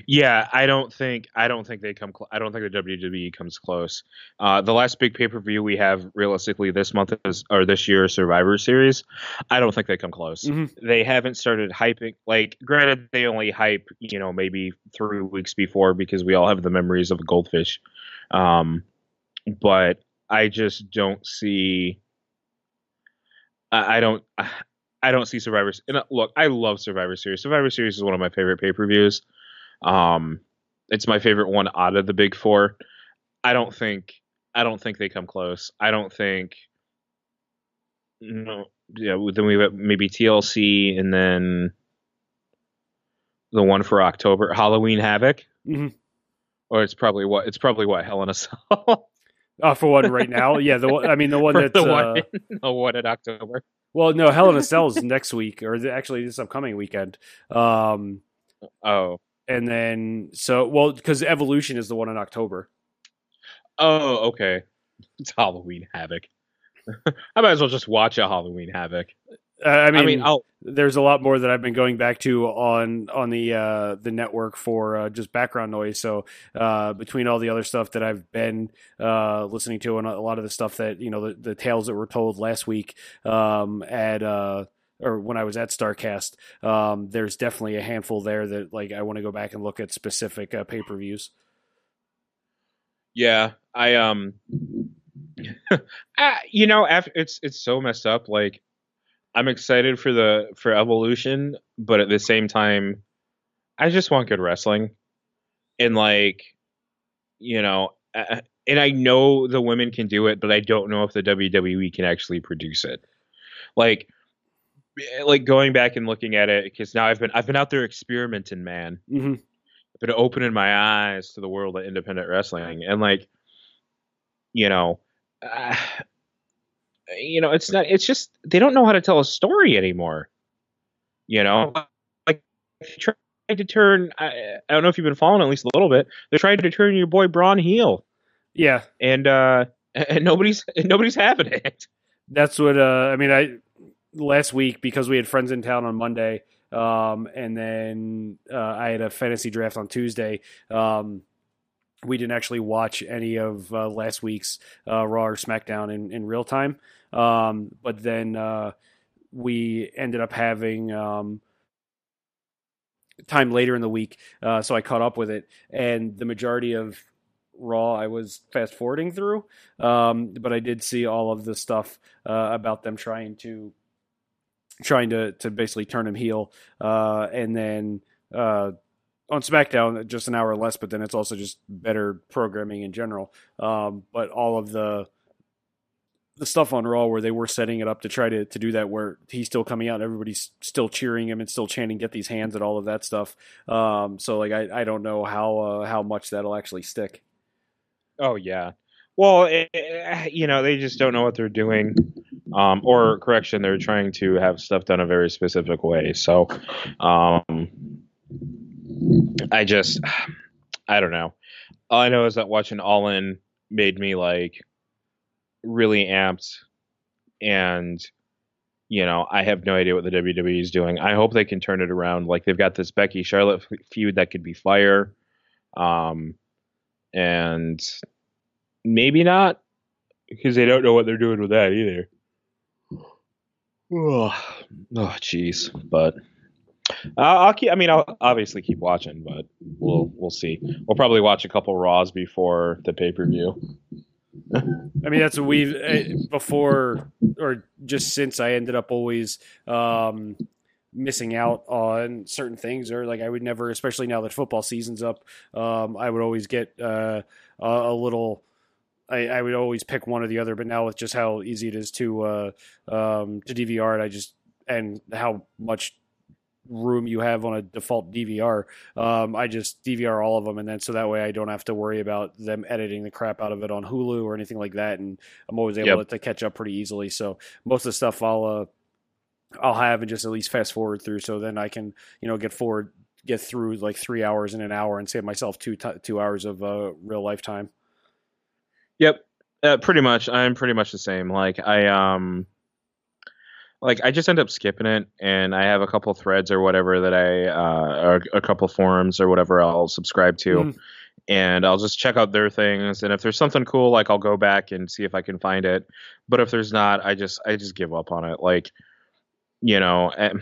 Yeah, I don't think I don't think they come. Cl- I don't think the WWE comes close. Uh, the last big pay per view we have realistically this month is or this year Survivor Series. I don't think they come close. Mm-hmm. They haven't started hyping. Like, granted, they only hype you know maybe three weeks before because we all have the memories of Goldfish. Um, but I just don't see. I, I don't. I don't see Survivor. And uh, look, I love Survivor Series. Survivor Series is one of my favorite pay per views. Um, it's my favorite one out of the big four. I don't think I don't think they come close. I don't think no yeah, then we have maybe TLC and then the one for October, Halloween Havoc. Mm-hmm. Or it's probably what it's probably what Hell in a Cell. uh, for one right now, yeah. The one, I mean the one that's the uh, one, the one in October. well, no, Hell in a Cell is next week, or the, actually this upcoming weekend. Um, Oh, and then so well because Evolution is the one in October. oh, okay. It's Halloween Havoc. I might as well just watch a Halloween Havoc. Uh, I mean, I mean, I'll there's a lot more that I've been going back to on on the uh, the network for uh, just background noise. So uh, between all the other stuff that I've been uh, listening to, and a lot of the stuff that you know the, the tales that were told last week um, at uh, or when I was at Starrcast, um, there's definitely a handful there that like I want to go back and look at specific uh, pay per views. Yeah, I um, ah, you know, after it's it's so messed up. Like, I'm excited for the for Evolution, but at the same time, I just want good wrestling, and like, you know, and I know the women can do it, but I don't know if the WWE can actually produce it. Like, like going back and looking at it because now I've been I've been out there experimenting, man. Mm-hmm. I've been opening my eyes to the world of independent wrestling, and like, you know, uh, you know, it's not. It's just they don't know how to tell a story anymore. You know, like trying to turn. I, I don't know if you've been following at least a little bit. They're trying to turn your boy Braun heel, Yeah, and uh, and nobody's and nobody's having it. that's what uh, I mean. I last week because we had friends in town on Monday, um, and then uh, I had a fantasy draft on Tuesday. Um, we didn't actually watch any of uh, last week's uh, Raw or SmackDown in, in real time, um, but then uh, we ended up having um, time later in the week, uh, so I caught up with it, and the majority of Raw I was fast forwarding through, um, but I did see all of the stuff uh, about them trying to trying to to basically turn him heel, uh, and then uh, on SmackDown just an hour less, but then it's also just better programming in general. Um, but all of the the stuff on Raw where they were setting it up to try to, to do that, where he's still coming out and everybody's still cheering him and still chanting "Get these hands" and all of that stuff. Um, so like I, I don't know how uh, how much that'll actually stick. Oh yeah. Well, it, it, you know, they just don't know what they're doing. Um, or correction, they're trying to have stuff done a very specific way. So, um, I just, I don't know. All I know is that watching All In made me like really amped, and you know, I have no idea what the WWE is doing. I hope they can turn it around. Like they've got this Becky Charlotte feud that could be fire. Um, and maybe not because they don't know what they're doing with that either. Oh, jeez. But I'll keep. I mean, I'll obviously keep watching, but we'll we'll see. We'll probably watch a couple Raws before the pay per view. I mean, that's what we've uh, before or just since I ended up always um, missing out on certain things, or like I would never, especially now that football season's up, um, I would always get uh, a little. I, I, would always pick one or the other, but now with just how easy it is to uh, um, to DVR it, I just and how much room you have on a default DVR. Um, I just DVR all of them, and then so that way I don't have to worry about them editing the crap out of it on Hulu or anything like that, and I'm always able yep. to, to, catch up pretty easily. So most of the stuff I'll uh, I'll have and just at least fast forward through, so then I can you know get forward get through like three hours in an hour and save myself two t- two hours of uh, real life time. Yep, uh, pretty much. I'm pretty much the same. Like I um like I just end up skipping it, and I have a couple threads or whatever that I uh, or a couple forums or whatever I'll subscribe to, Mhm. and I'll just check out their things. And if there's something cool, like I'll go back and see if I can find it. But if there's not, I just I just give up on it. Like, you know, and,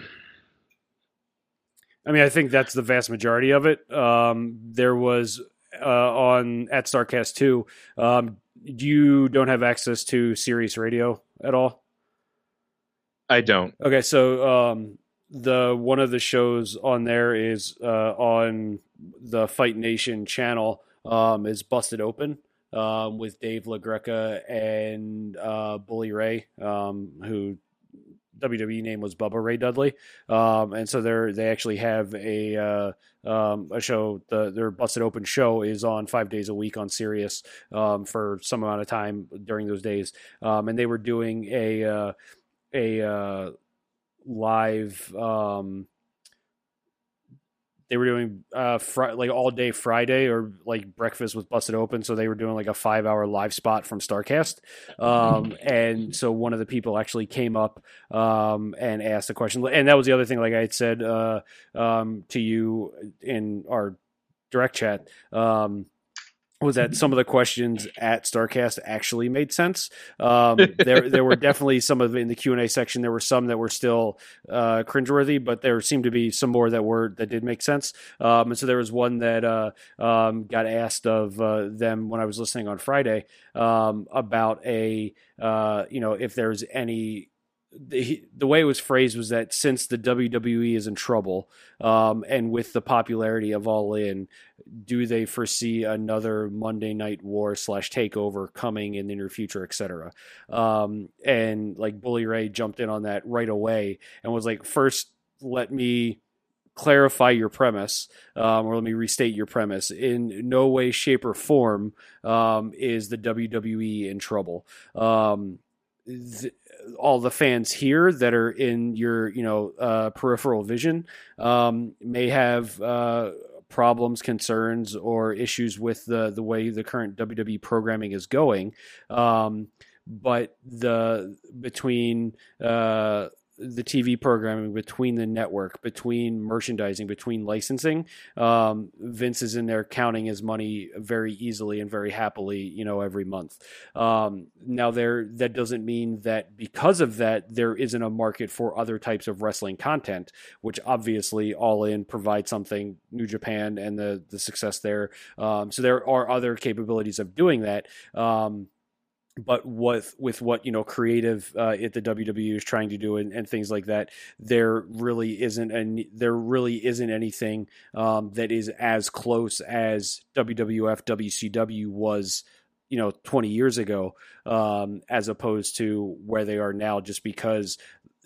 I mean, I think that's the vast majority of it. Um, there was uh, on at Starrcast two. Um, you don't have access to Sirius Radio at all. I don't. Okay, so um, the one of the shows on there is uh, on the Fight Nation channel um, is Busted Open um, with Dave LaGreca and uh, Bully Ray, um, who WWE name was Bubba Ray Dudley, um, and so they're they actually have a uh, um, a show. The their Busted Open show is on five days a week on Sirius um, for some amount of time during those days, um, and they were doing a uh, a uh, live. Um, they were doing uh fr- like all day Friday or like breakfast with busted open, so they were doing like a five hour live spot from Starrcast. Um, and so one of the people actually came up um, and asked a question, and that was the other thing. Like I had said uh, um, to you in our direct chat. Um, was that some of the questions at Starrcast actually made sense? Um, there, there were definitely some of in the Q and A section. There were some that were still uh, cringeworthy, but there seemed to be some more that were that did make sense. Um, and so there was one that uh, um, got asked of uh, them when I was listening on Friday um, about a uh, you know if there's any the, the way it was phrased was that since the WWE is in trouble, um, and with the popularity of All In, do they foresee another Monday Night War slash Takeover coming in the near future, etc. Um, and like Bully Ray jumped in on that right away and was like, first, let me clarify your premise, um, or let me restate your premise. In no way, shape, or form um, is the WWE in trouble. Um, th- all the fans here that are in your you know uh, peripheral vision um, may have uh, problems, concerns, or issues with the the way the current WWE programming is going. Um, but the between uh, the TV programming, between the network, between merchandising, between licensing, um, Vince is in there counting his money very easily and very happily, you know, every month. Um, now, there that doesn't mean that because of that there isn't a market for other types of wrestling content, which obviously All In provides something. New Japan and the the success there. Um, so there are other capabilities of doing that. Um, but with with what you know creative uh, at the WWE is trying to do and, and things like that, there really isn't and there really isn't anything um, that is as close as WWF WCW was you know 20 years ago um, as opposed to where they are now just because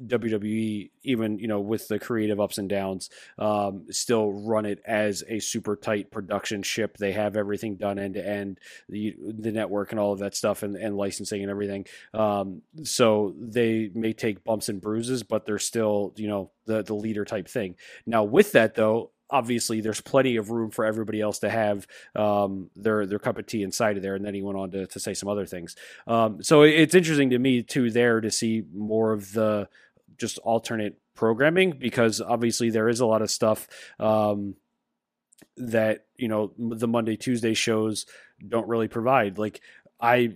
WWE even you know with the creative ups and downs um, still run it as a super tight production ship they have everything done end to end the the network and all of that stuff and, and licensing and everything um, so they may take bumps and bruises but they're still you know the the leader type thing now with that though obviously there's plenty of room for everybody else to have um, their their cup of tea inside of there. And then he went on to, to say some other things. Um, so it's interesting to me too there to see more of the just alternate programming because obviously there is a lot of stuff um, that you know the Monday Tuesday shows don't really provide. Like I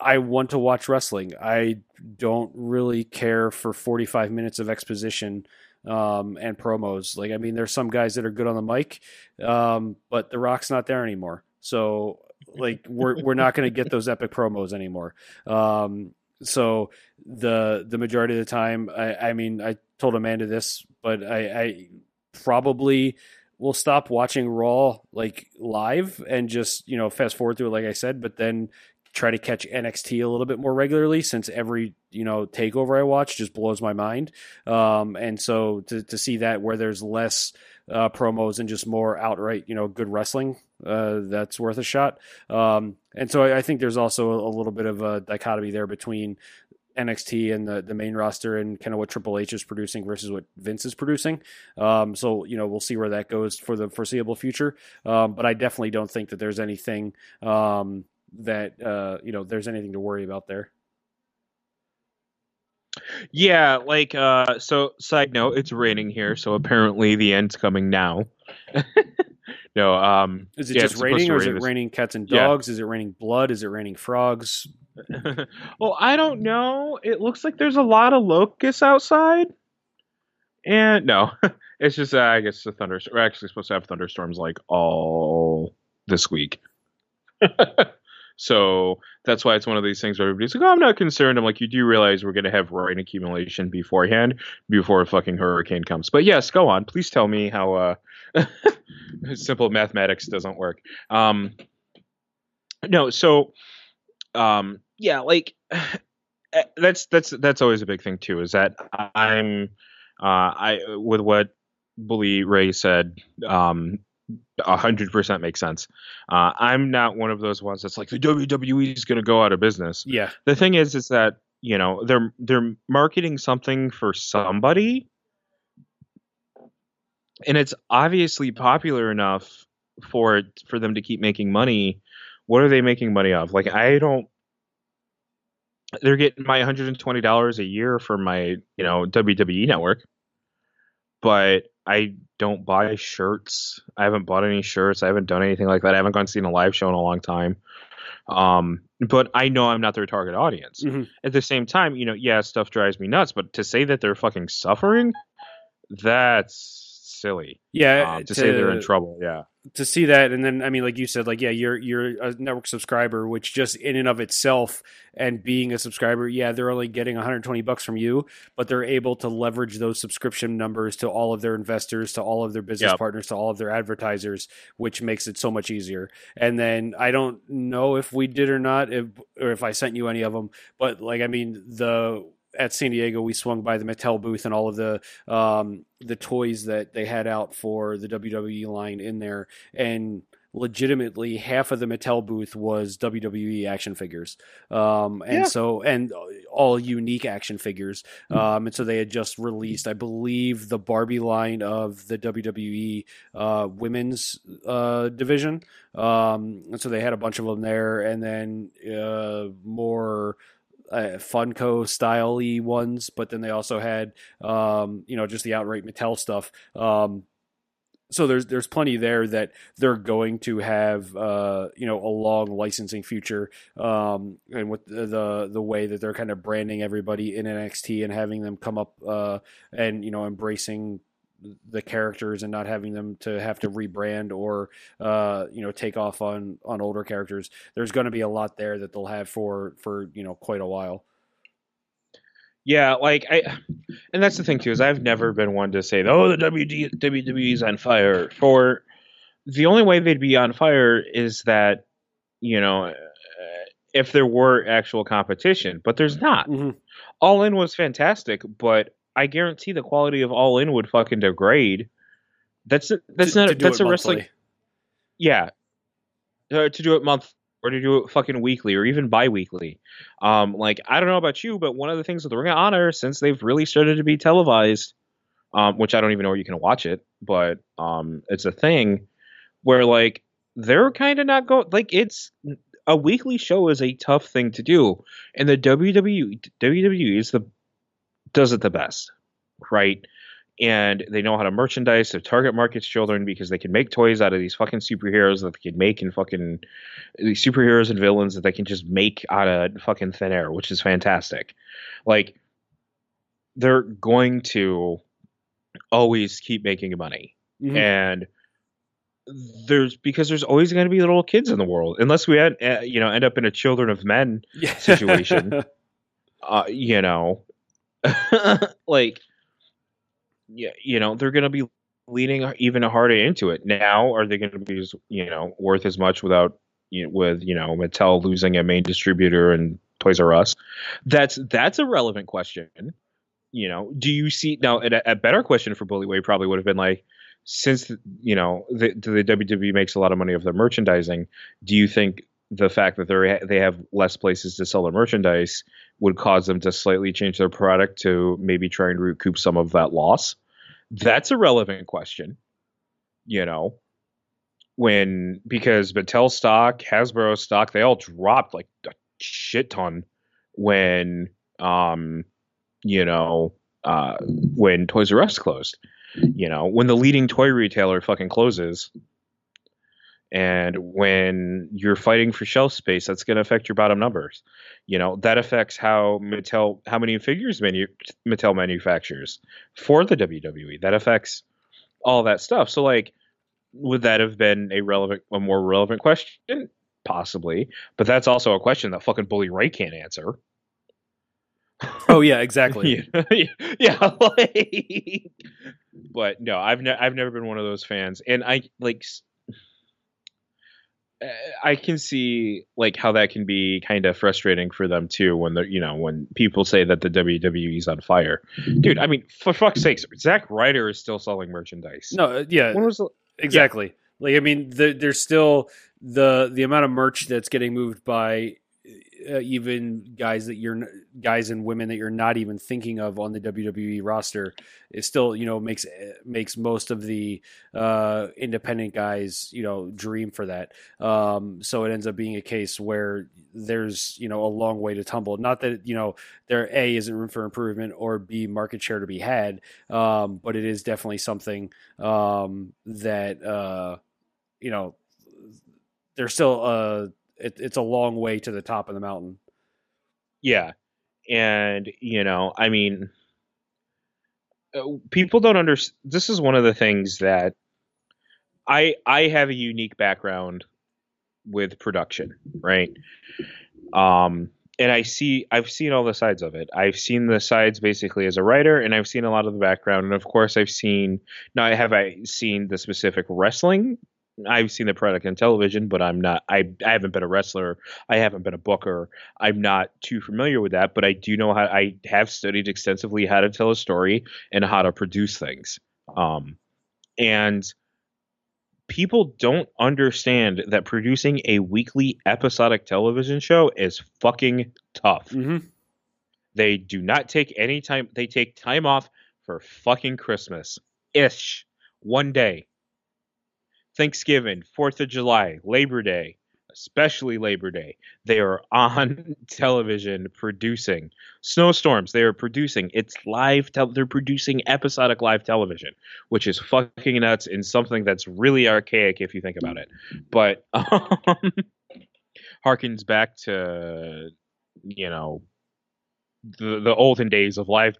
I want to watch wrestling. I don't really care for 45 minutes of exposition um, and promos. Like, I mean, there's some guys that are good on the mic, um, but The Rock's not there anymore. So, like, we're we're not going to get those epic promos anymore. Um, so the the majority of the time, I, I mean, I told Amanda this, but I, I probably will stop watching Raw like live and just you know fast forward through it, like I said, but then try to catch NXT a little bit more regularly since every you know takeover I watch just blows my mind. Um, and so to to see that where there's less uh, promos and just more outright you know good wrestling, uh, that's worth a shot. Um, and so I, I think there's also a, a little bit of a dichotomy there between NXT and the, the main roster and kind of what Triple H is producing versus what Vince is producing. Um, so, you know, we'll see where that goes for the foreseeable future. Um, but I definitely don't think that there's anything um, that, uh, you know, there's anything to worry about there. Yeah, like uh so side note, it's raining here, so apparently the end's coming now. no, um Is it yeah, just raining, or is rain it this- raining cats and Yeah. dogs? Is it raining blood? Is it raining frogs? well, I don't know. It looks like there's a lot of locusts outside. And no, it's just uh, I guess the thunder. We're actually supposed to have thunderstorms like all this week. so that's why it's one of these things where everybody's like, "Oh, I'm not concerned." I'm like, "You do realize we're going to have rain accumulation beforehand before a fucking hurricane comes." But yes, go on. Please tell me how uh, simple mathematics doesn't work. Um, no, so um, yeah, like eh, that's that's that's always a big thing too. Is that I'm uh, I with what Bully Ray said, um, a hundred percent makes sense. Uh, I'm not one of those ones that's like the WWE is going to go out of business. Yeah, The thing is, is that you know they're they're marketing something for somebody, and it's obviously popular enough for for them to keep making money. What are they making money off? Like I don't. They're getting my $120 a year for my you know WWE network, but I don't buy shirts. I haven't bought any shirts. I haven't done anything like that. I haven't gone seen a live show in a long time. Um, but I know I'm not their target audience. Mhm. At the same time, you know, yeah, stuff drives me nuts. But to say that they're fucking suffering, that's silly. yeah. Um, to, say they're in trouble, yeah. to see that and then i mean like you said like yeah you're you're a network subscriber which just in and of itself and being a subscriber yeah they're only getting 120 bucks from you but they're able to leverage those subscription numbers to all of their investors to all of their business Yep. partners to all of their advertisers which makes it so much easier and then i don't know if we did or not if or if i sent you any of them but like i mean the at San Diego, we swung by the Mattel booth and all of the um, the toys that they had out for the WWE line in there, and legitimately half of the Mattel booth was WWE action figures, um, and Yeah. so and all unique action figures, um, and so they had just released, I believe, the Barbie line of the WWE uh, women's uh, division, um, and so they had a bunch of them there, and then uh, more uh, Funko style ones, but then they also had um, you know just the outright Mattel stuff. Um, so there's there's plenty there that they're going to have uh, you know a long licensing future, um, and with the, the the way that they're kind of branding everybody in NXT and having them come up uh, and you know embracing the characters and not having them to have to rebrand or uh, you know take off on on older characters. There's going to be a lot there that they'll have for for you know quite a while. Yeah, like I, and that's the thing too is I've never been one to say, oh, the WD, WWE's on fire. For the only way they'd be on fire is that, you know, uh, if there were actual competition, but there's not. Mhm. All In was fantastic, but I guarantee the quality of All In would fucking degrade. That's that's To- not to that's a wrestling. Yeah, uh, to do it month or to do it fucking weekly or even bi-weekly. Um, like I don't know about you, but one of the things with the Ring of Honor since they've really started to be televised, um, which I don't even know where you can watch it, but um, it's a thing where like they're kind of not going like it's a weekly show is a tough thing to do, and the WWE WWE is the does it the best, right? And they know how to merchandise their target market's children because they can make toys out of these fucking superheroes that they can make and fucking these superheroes and villains that they can just make out of fucking thin air, which is fantastic. Like they're going to always keep making money. Mhm. And there's because there's always going to be little kids in the world unless we had, uh, you know end up in a children of men situation. uh, you know, like, yeah, you know, they're going to be leaning even harder into it. Now, are they going to be, you know, worth as much without, you know, with you know, Mattel losing a main distributor and Toys R Us? That's that's a relevant question. You know, do you see now? A, a better question for Bully Ray probably would have been like, since you know the, the WWE makes a lot of money off their merchandising, do you think the fact that they they have less places to sell their merchandise would cause them to slightly change their product to maybe try and recoup some of that loss? That's a relevant question. You know, when because Mattel stock, Hasbro stock, they all dropped like a shit ton when um you know, uh, when Toys R Us closed. You know, when the leading toy retailer fucking closes, and when you're fighting for shelf space, that's going to affect your bottom numbers. You know, that affects how Mattel, how many figures manu- Mattel manufactures for the WWE. That affects all that stuff. So, like, would that have been a relevant, a more relevant question? Possibly, but that's also a question that fucking Bully Ray can't answer. Oh yeah, exactly. yeah, yeah like, but no, I've ne- I've never been one of those fans, and I like. I can see like how that can be kind of frustrating for them too when they're you know when people say that the WWE's on fire, dude. I mean, for fuck's sakes, Zack Ryder is still selling merchandise. No, uh, yeah, when was the, exactly. Yeah. Like I mean, the, there's still the the amount of merch that's getting moved by uh, even guys that you're guys and women that you're not even thinking of on the WWE roster it still you know makes makes most of the uh, independent guys you know dream for that. Um, so it ends up being a case where there's you know a long way to tumble. Not that you know there a isn't room for improvement or b market share to be had um, but it is definitely something um, that uh, you know there's still a it, it's a long way to the top of the mountain. Yeah, and you know, I mean, uh, people don't understand. This is one of the things that I I have a unique background with production, right? Um, and I see I've seen all the sides of it. I've seen the sides basically as a writer, and I've seen a lot of the background, and of course I've seen now I have I seen the specific wrestling I've seen the product on television, but I'm not. I I haven't been a wrestler. I haven't been a booker. I'm not too familiar with that, but I do know how. I have studied extensively how to tell a story and how to produce things. Um, and people don't understand that producing a weekly episodic television show is fucking tough. Mm-hmm. They do not take any time. They take time off for fucking Christmas ish one day Thanksgiving, Fourth of July, Labor Day, especially Labor Day, they are on television producing snowstorms. They are producing it's live. Te- they're producing episodic live television, which is fucking nuts and something that's really archaic if you think about it. But um, harkens back to you know the the olden days of live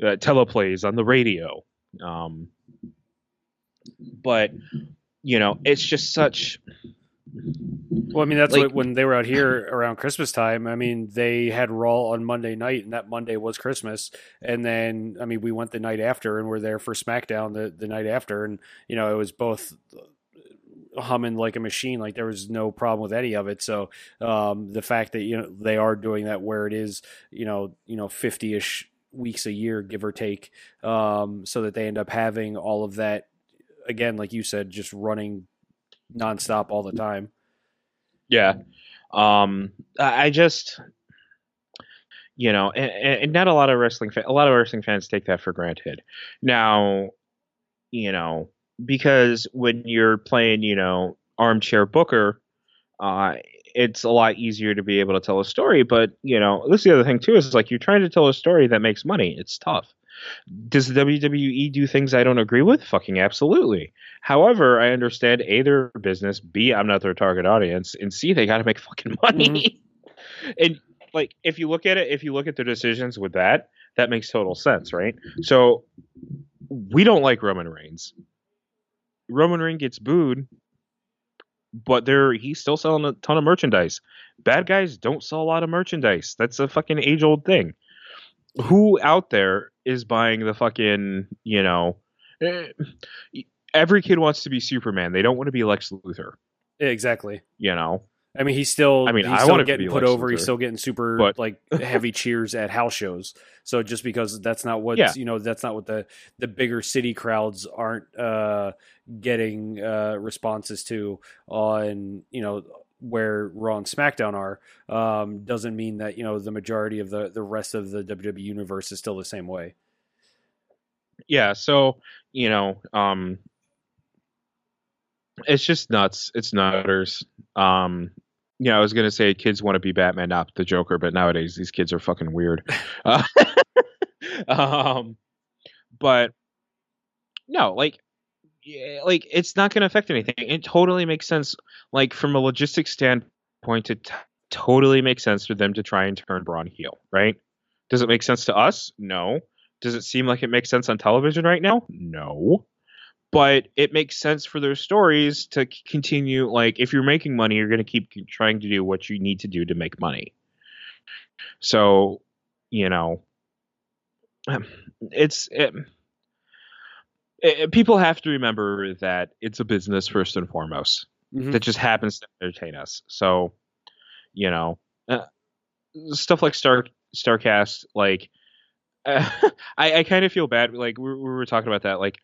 uh, teleplays on the radio. Um, but you know, it's just such. Well, I mean, that's like, what when they were out here around Christmas time. I mean, they had Raw on Monday night, and that Monday was Christmas. And then, I mean, we went the night after, and we're there for SmackDown the the night after, and you know, it was both humming like a machine. Like there was no problem with any of it. So um, the fact that you know they are doing that where it is, you know, you know, fifty ish weeks a year, give or take, um, so that they end up having all of that again, like you said, just running nonstop all the time. Yeah. Um, I just, you know, and, and not a lot of wrestling, fa- a lot of wrestling fans take that for granted. Now, you know, because when you're playing, you know, armchair booker, uh, it's a lot easier to be able to tell a story. But you know, this is the other thing too is like you're trying to tell a story that makes money. It's tough. Does the WWE do things I don't agree with? Fucking absolutely. However, I understand A, their business, B, I'm not their target audience, and C, they got to make fucking money. Mm-hmm. and like, if you look at it, if you look at their decisions with that, that makes total sense, right? So we don't like Roman Reigns. Roman Reigns gets booed, but they're he's still selling a ton of merchandise. Bad guys don't sell a lot of merchandise. That's a fucking age old thing who out there is buying the fucking you know eh, every kid wants to be superman. They don't want to be lex luthor. Exactly. You know? I mean he's still i mean he's i still want getting put lex over. Luthor, he's still getting super but... like heavy cheers at house shows. So just because that's not what yeah. you know that's not what the the bigger city crowds aren't uh getting uh responses to on you know where Raw and SmackDown are um, doesn't mean that you know the majority of the the rest of the WWE universe is still the same way. Yeah, so you know, um, it's just nuts. It's nutters. Um, yeah, I was gonna say kids want to be Batman, not the Joker, but nowadays these kids are fucking weird. Uh, um, but no, like, like it's not going to affect anything. It totally makes sense. Like from a logistics standpoint, it t- totally makes sense for them to try and turn Braun heel, right? Does it make sense to us? No. Does it seem like it makes sense on television right now? No. But it makes sense for their stories to continue. Like, if you're making money, you're going to keep trying to do what you need to do to make money. So, you know, um, it's it, it, people have to remember that it's a business first and foremost Mhm. that just happens to entertain us. So, you know, uh, stuff like Star Starrcast, like uh, I, I kind of feel bad. Like we, we were talking about that, like,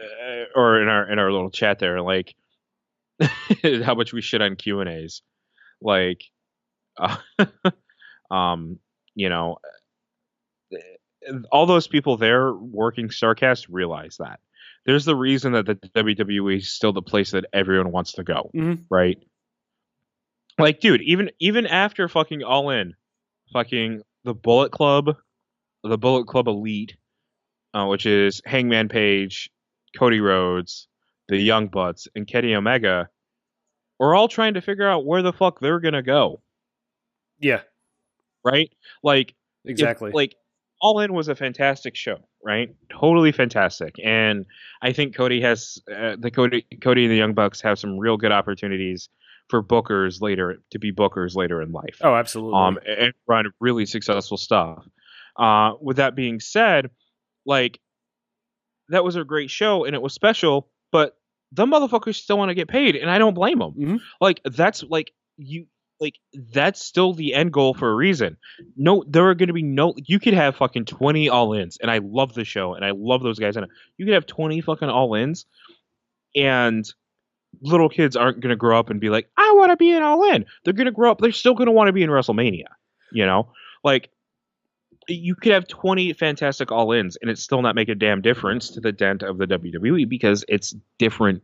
uh, or in our in our little chat there, like how much we shit on Q and A's, like, uh, um, you know, all those people there working Starrcast realize that. There's the reason that the WWE is still the place that everyone wants to go, Mhm. right? Like, dude, even even after fucking All In, fucking the Bullet Club, the Bullet Club Elite, uh, which is Hangman Page, Cody Rhodes, the Young Bucks, and Kenny Omega, are all trying to figure out where the fuck they're gonna go, Yeah, right? Like, if- exactly. like all in was a fantastic show right? Totally fantastic. And i think cody has uh, the cody cody and the young bucks have some real good opportunities for bookers later to be bookers later in life. Oh, absolutely. um and run really successful stuff. Uh with that being said like that was a great show and it was special but the motherfuckers still want to get paid and i don't blame them Mhm. like that's like you like that's still the end goal for a reason. No there are going to be no you could have fucking 20 all-ins and i love the show and i love those guys And you could have 20 fucking all-ins and little kids aren't going to grow up and be like i want to be an all-in. They're going to grow up they're still going to want to be in wrestlemania you know? Like you could have 20 fantastic all-ins and it still not make a damn difference to the dent of the wwe because it's different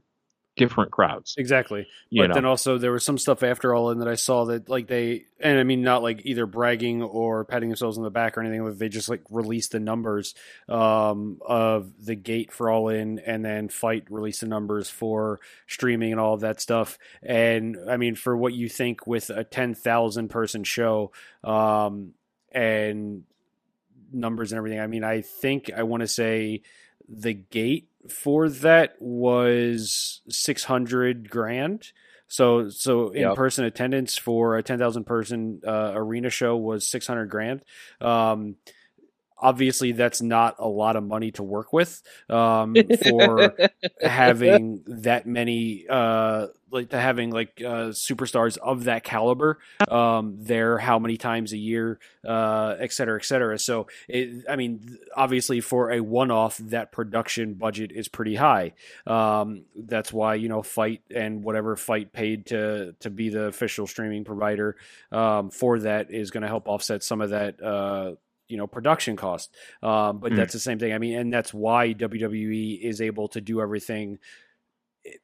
different crowds exactly. you but know then also there was some stuff after all in that I saw that like they and I mean not like either bragging or patting themselves on the back or anything. But they just like released the numbers um, of the gate for all in, and then FITE released the numbers for streaming and all of that stuff. And I mean for what you think with a ten thousand person show um, and numbers and everything. I mean I think I want to say the gate for that was 600 grand so so in Yep. person attendance for a 10,000 person uh, arena show was 600 grand um obviously that's not a lot of money to work with um for having that many uh like to having like uh superstars of that caliber um there how many times a year uh et cetera et cetera. So it, i mean obviously for a one-off that production budget is pretty high. Um that's why you know FITE and whatever FITE paid to to be the official streaming provider um for that is going to help offset some of that uh you know production cost um, but Mm. that's the same thing i mean and that's why wwe is able to do everything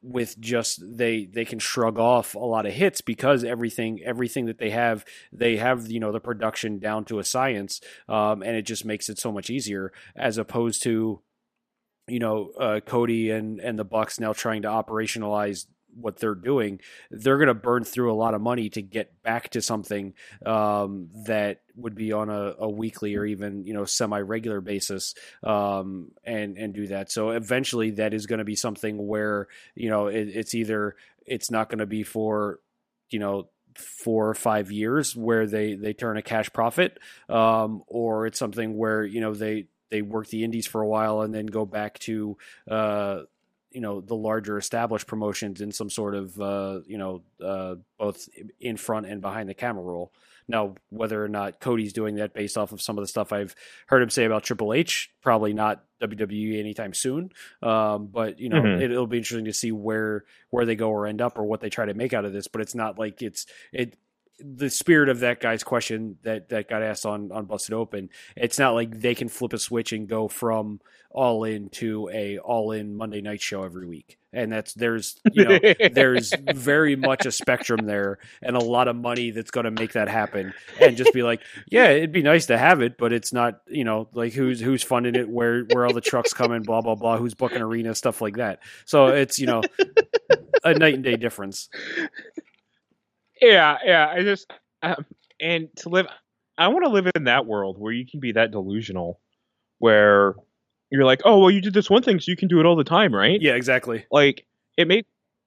with just they they can shrug off a lot of hits because everything everything that they have they have you know the production down to a science um, and it just makes it so much easier as opposed to you know uh, Cody and and the Bucks now trying to operationalize what they're doing they're going to burn through a lot of money to get back to something um, that would be on a, a weekly or even you know semi regular basis um, and and do that. So eventually that is going to be something where you know it, it's either it's not going to be for you know four or five years where they they turn a cash profit um, or it's something where you know they they work the indies for a while and then go back to uh, you know the larger established promotions in some sort of uh, you know uh, both in front and behind the camera role. Now, whether or not Cody's doing that based off of some of the stuff I've heard him say about Triple H, probably not WWE anytime soon. Um, but you know, Mhm. it, it'll be interesting to see where where they go or end up or what they try to make out of this. But it's not like it's it the spirit of that guy's question that that got asked on on busted open it's not like they can flip a switch and go from all in to a all in monday night show every week. And that's there's you know there's very much a spectrum there and a lot of money that's going to make that happen and just be like yeah it'd be nice to have it but it's not you know like who's who's funding it where where all the trucks coming blah blah blah who's booking arena stuff like that. So it's you know a night and day difference yeah yeah i just um, and to live i want to live in that world where you can be that delusional where you're like oh well you did this one thing so you can do it all the time right? Yeah exactly. Like it make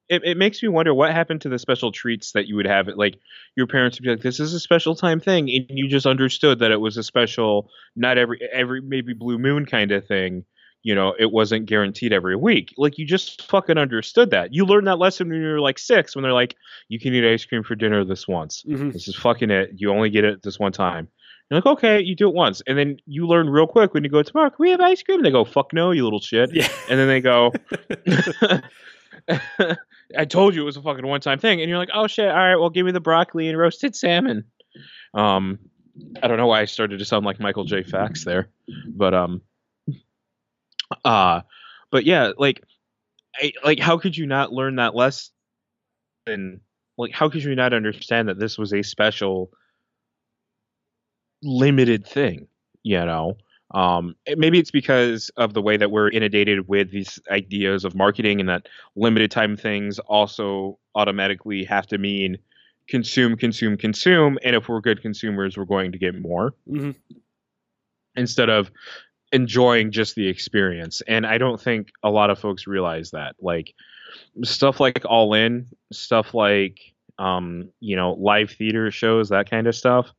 it, it makes me wonder what happened to the special treats that you would have it like your parents would be like this is a special time thing and you just understood that it was a special not every every maybe blue moon kind of thing you know it wasn't guaranteed every week. Like you just fucking understood that. You learned that lesson when you were like six when they're like you can eat ice cream for dinner this once. Mhm. this is fucking it. You only get it this one time. You're like okay you do it once. And then you learn real quick when you go tomorrow can we have ice cream. And they go fuck no you little shit. Yeah. And then they go I told you it was a fucking one time thing. And you're like oh shit. All right well give me the broccoli and roasted salmon. Um I don't know why I started to sound like Michael J. Fox there but um uh but yeah like I, like how could you not learn that lesson like how could you not understand that this was a special limited thing you know um, maybe it's because of the way that we're inundated with these ideas of marketing and that limited time things also automatically have to mean consume, consume, consume. And if we're good consumers, we're going to get more hmm instead of enjoying just the experience. And I don't think a lot of folks realize that. Like stuff like All In, stuff like um, you know, live theater shows, that kind of stuff.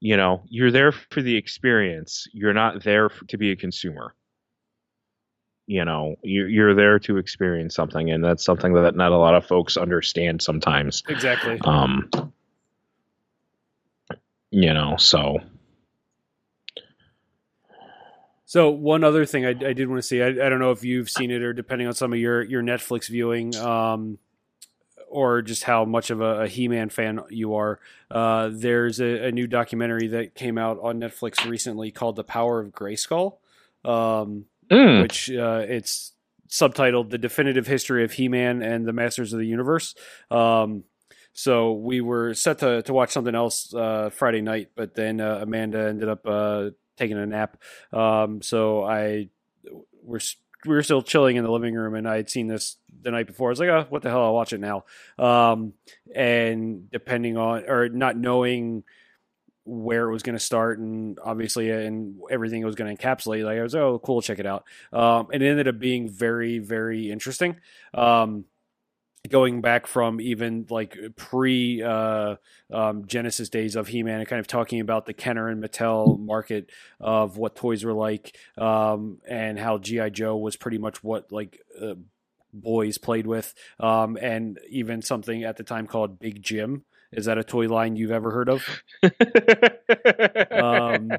You know, you're there for the experience. You're not there f- to be a consumer. You know, you're, you're there to experience something, and that's something that not a lot of folks understand sometimes. exactly Um, you know, so So one other thing I, I did want to see, I, I don't know if you've seen it or depending on some of your, your Netflix viewing, um, or just how much of a, a He-Man fan you are. Uh, there's a, a new documentary that came out on Netflix recently called "The Power of Grayskull," um, Mm. which uh, it's subtitled "The Definitive History of He-Man and the Masters of the Universe." Um, so we were set to, to watch something else uh, Friday night, but then uh, Amanda ended up uh, taking a nap. Um, so I we're we were still chilling in the living room, and I had seen this the night before. I was like, oh, what the hell? I'll watch it now. Um, and depending on or not knowing where it was going to start and obviously and everything it was going to encapsulate like i was oh cool check it out um, it ended up being very very interesting um, going back from even like pre uh, um, Genesis days of He-Man and kind of talking about the Kenner and Mattel market of what toys were like um, and how GI Joe was pretty much what like uh, boys played with um, and even something at the time called Big Jim. Is that a toy line you've ever heard of? Um,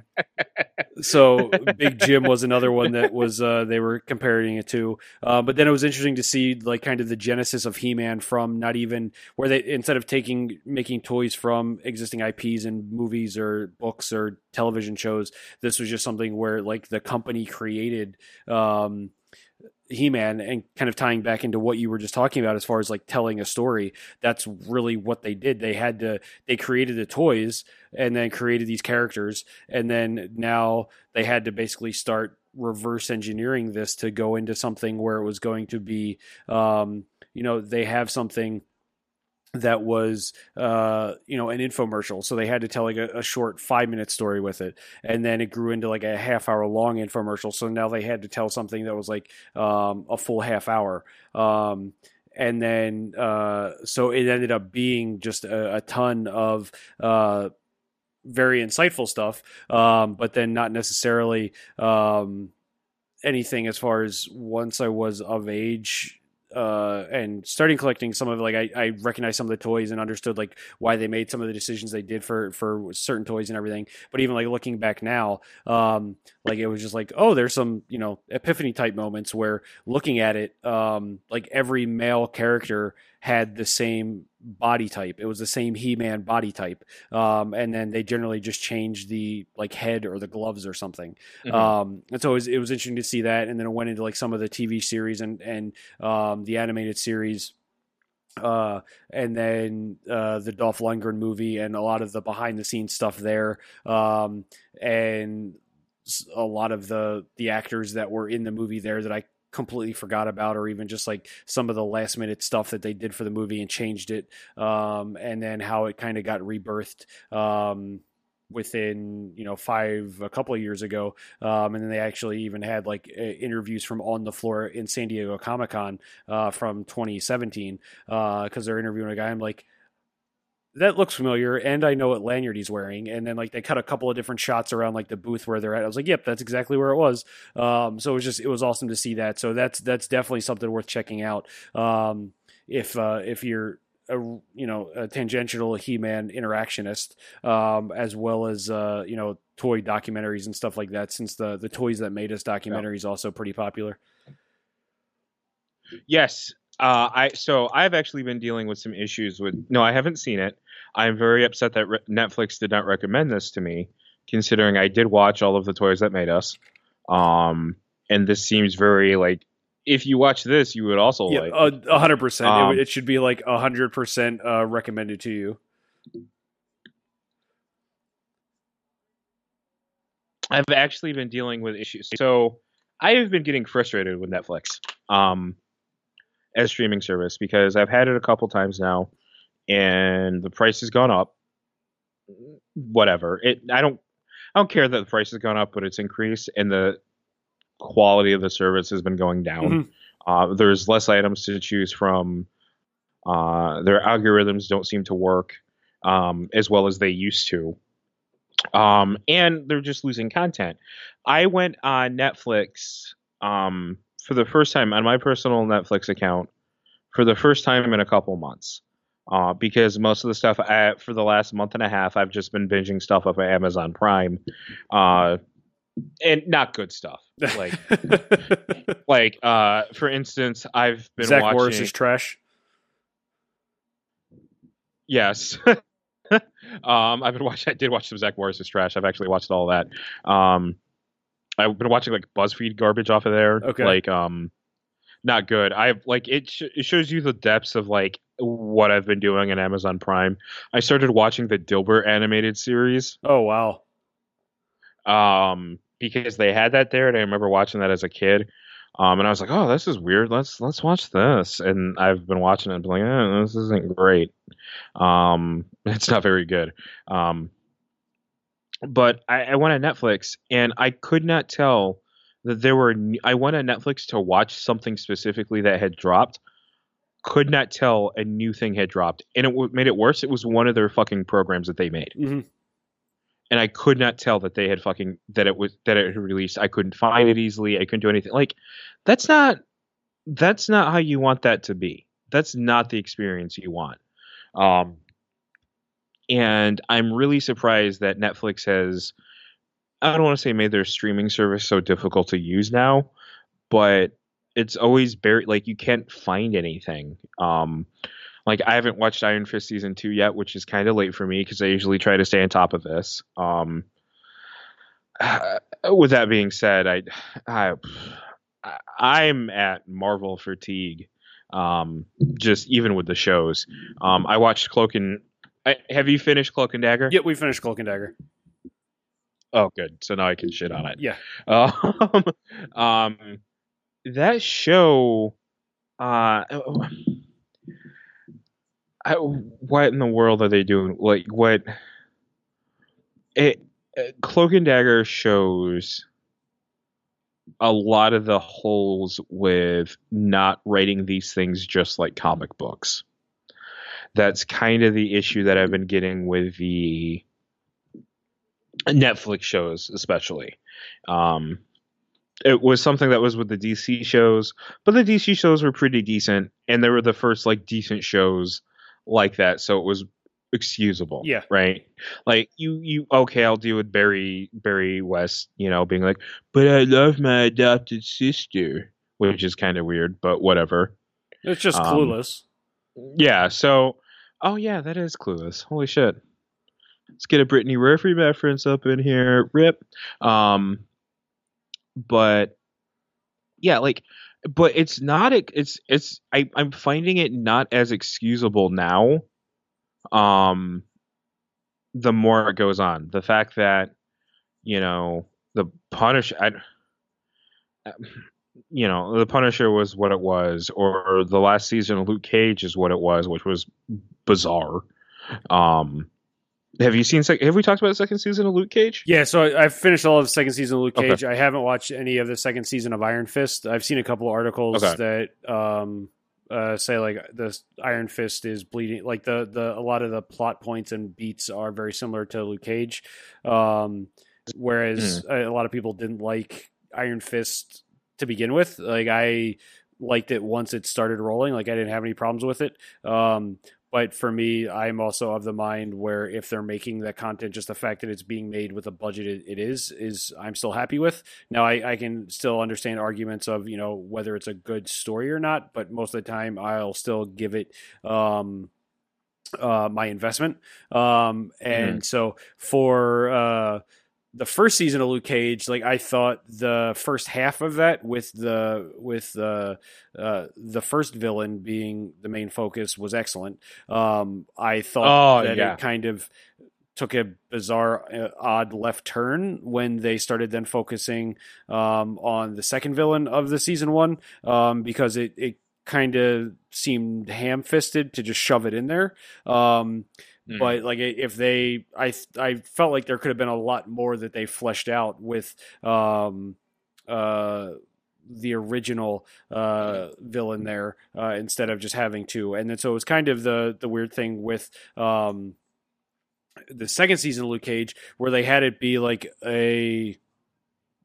so Big Jim was another one that was uh, they were comparing it to. Uh, but then it was interesting to see like kind of the genesis of He-Man from not even where they instead of taking making toys from existing IPs and movies or books or television shows, this was just something where like the company created. Um, he-Man and kind of tying back into what you were just talking about as far as like telling a story that's really what they did. They had to they created the toys and then created these characters and then now they had to basically start reverse engineering this to go into something where it was going to be um, you know they have something that was uh you know an infomercial. So they had to tell like a, a short five minute story with it and then it grew into like a half hour long infomercial. So now they had to tell something that was like um a full half hour. Um and then uh so it ended up being just a, a ton of uh very insightful stuff um but then not necessarily um anything as far as once i was of age uh and starting collecting some of like I, I recognized some of the toys and understood like why they made some of the decisions they did for for certain toys and everything. But even like looking back now um like it was just like oh there's some you know epiphany type moments where looking at it um like every male character had the same body type. It was the same He-Man body type, um, and then they generally just changed the like head or the gloves or something. Mhm. Um, and so it was, it was interesting to see that, and then it went into like some of the TV series and and um, the animated series. Uh, and then uh, the Dolph Lundgren movie and a lot of the behind the scenes stuff there, um, and a lot of the the actors that were in the movie there that I completely forgot about, or even just like some of the last minute stuff that they did for the movie and changed it, um, and then how it kind of got rebirthed um, within you know five a couple of years ago, um, and then they actually even had like uh, interviews from on the floor in San Diego Comic Con uh, from 2017 because they're interviewing a guy. I'm like. That looks familiar, and I know what lanyard he's wearing. And then, like, they cut a couple of different shots around like the booth where they're at. I was like, "Yep, that's exactly where it was." Um, so it was just it was awesome to see that. So that's that's definitely something worth checking out. Um, if uh, if you're a you know a tangential He-Man interactionist, um, as well as uh, you know toy documentaries and stuff like that. Since the the toys that made us documentary is also pretty popular. Yes. Uh, I so I've actually been dealing with some issues with. No, I haven't seen it. I'm very upset that re- Netflix did not recommend this to me, considering I did watch all of the toys that made us. Um, and this seems very like if you watch this, you would also Yeah, like. a hundred percent. Um, It- It should be like a hundred percent uh, recommended to you. I've actually been dealing with issues. So I have been getting frustrated with Netflix um, as streaming service because I've had it a couple times now, and the price has gone up. Whatever. It. I don't. I don't care that the price has gone up, but it's increased, and the quality of the service has been going down. Mhm. Uh, there's less items to choose from. Uh, their algorithms don't seem to work um, as well as they used to. Um, and they're just losing content. I went on Netflix um, for the first time on my personal Netflix account for the first time in a couple months. Uh, because most of the stuff I, for the last month and a half, I've just been binging stuff off of Amazon Prime, uh, and not good stuff. Like, like uh, for instance, I've been Zach watching. Morris is trash. Yes. um, I've been watching. I did watch some Zach Morris's trash. I've actually watched all that. Um, I've been watching like BuzzFeed garbage off of there. Okay. Like, um, not good. I've like it. Sh- it shows you the depths of like what I've been doing on Amazon Prime. I started watching the Dilbert animated series. Oh wow. Um, because they had that there, and I remember watching that as a kid. Um, and I was like, "Oh, this is weird. Let's let's watch this." And I've been watching it, and been like, eh, "This isn't great. Um, it's not very good." Um, but I, I went on Netflix, and I could not tell that there were. I went on Netflix to watch something specifically that had dropped. Could not tell a new thing had dropped, and it w- made it worse. It was one of their fucking programs that they made hmm and I could not tell that they had fucking that it was that it had released. I couldn't find it easily. I couldn't do anything. Like that's not that's not how you want that to be. That's not the experience you want. Um and I'm really surprised that Netflix has I don't want to say made their streaming service so difficult to use now, but it's always buried like you can't find anything. Um like I haven't watched Iron Fist season two yet, which is kind of late for me because I usually try to stay on top of this. Um, with that being said, I, I, I'm at Marvel fatigue. Um, just even with the shows, um, I watched Cloak and. I, have you finished Cloak and Dagger? Yeah, we finished Cloak and Dagger. Oh, good. So now I can shit on it. Yeah. Um, um, that show, uh, I, what in the world are they doing? Like, what? It uh, Cloak and Dagger shows a lot of the holes with not writing these things just like comic books. That's kind of the issue that I've been getting with the Netflix shows, especially. Um, it was something that was with the DC shows, but the DC shows were pretty decent, and they were the first like decent shows like that, so it was excusable. Yeah. Right. Like you, you okay? I'll deal with Barry, Barry West, you know, being like, "But I love my adopted sister," which is kind of weird, but whatever. It's just Um, clueless. Yeah. So, oh yeah, that is Clueless. Holy shit. Let's get a Brittany Murphy reference up in here. Rip. Um, but yeah, like, but it's not. It's it's. I I'm finding it not as excusable now. Um, the more it goes on, the fact that you know the punish. I, you know, the Punisher was what it was, or the last season of Luke Cage is what it was, which was bizarre. Um, have you seen? Have we talked about the second season of Luke Cage? Yeah, so I, have finished all of the second season of Luke Cage. Okay. I haven't watched any of the second season of Iron Fist. I've seen a couple articles okay. that um, uh, say like the Iron Fist is bleeding. Like the the a lot of the plot points and beats are very similar to Luke Cage. Um, whereas mm. a lot of people didn't like Iron Fist to begin with. Like I liked it once it started rolling. Like I didn't have any problems with it. Um, but for me, I'm also of the mind where if they're making that content, just the fact that it's being made with a budget it, it is, is I'm still happy with. Now I, I can still understand arguments of, you know, whether it's a good story or not, but most of the time I'll still give it, um, uh, my investment. Um, and mm-hmm. so for, uh, the first season of Luke Cage, like I thought the first half of that with the with the uh, the first villain being the main focus was excellent. Um, I thought oh, that yeah. it kind of took a bizarre, uh, odd left turn when they started then focusing um, on the second villain of the season one um, because it, it kind of seemed ham fisted to just shove it in there. Um, Mm. But like if they, I I felt like there could have been a lot more that they fleshed out with um uh the original uh, villain there uh, instead of just having two. And then so it was kind of the the weird thing with um, the second season of Luke Cage where they had it be like a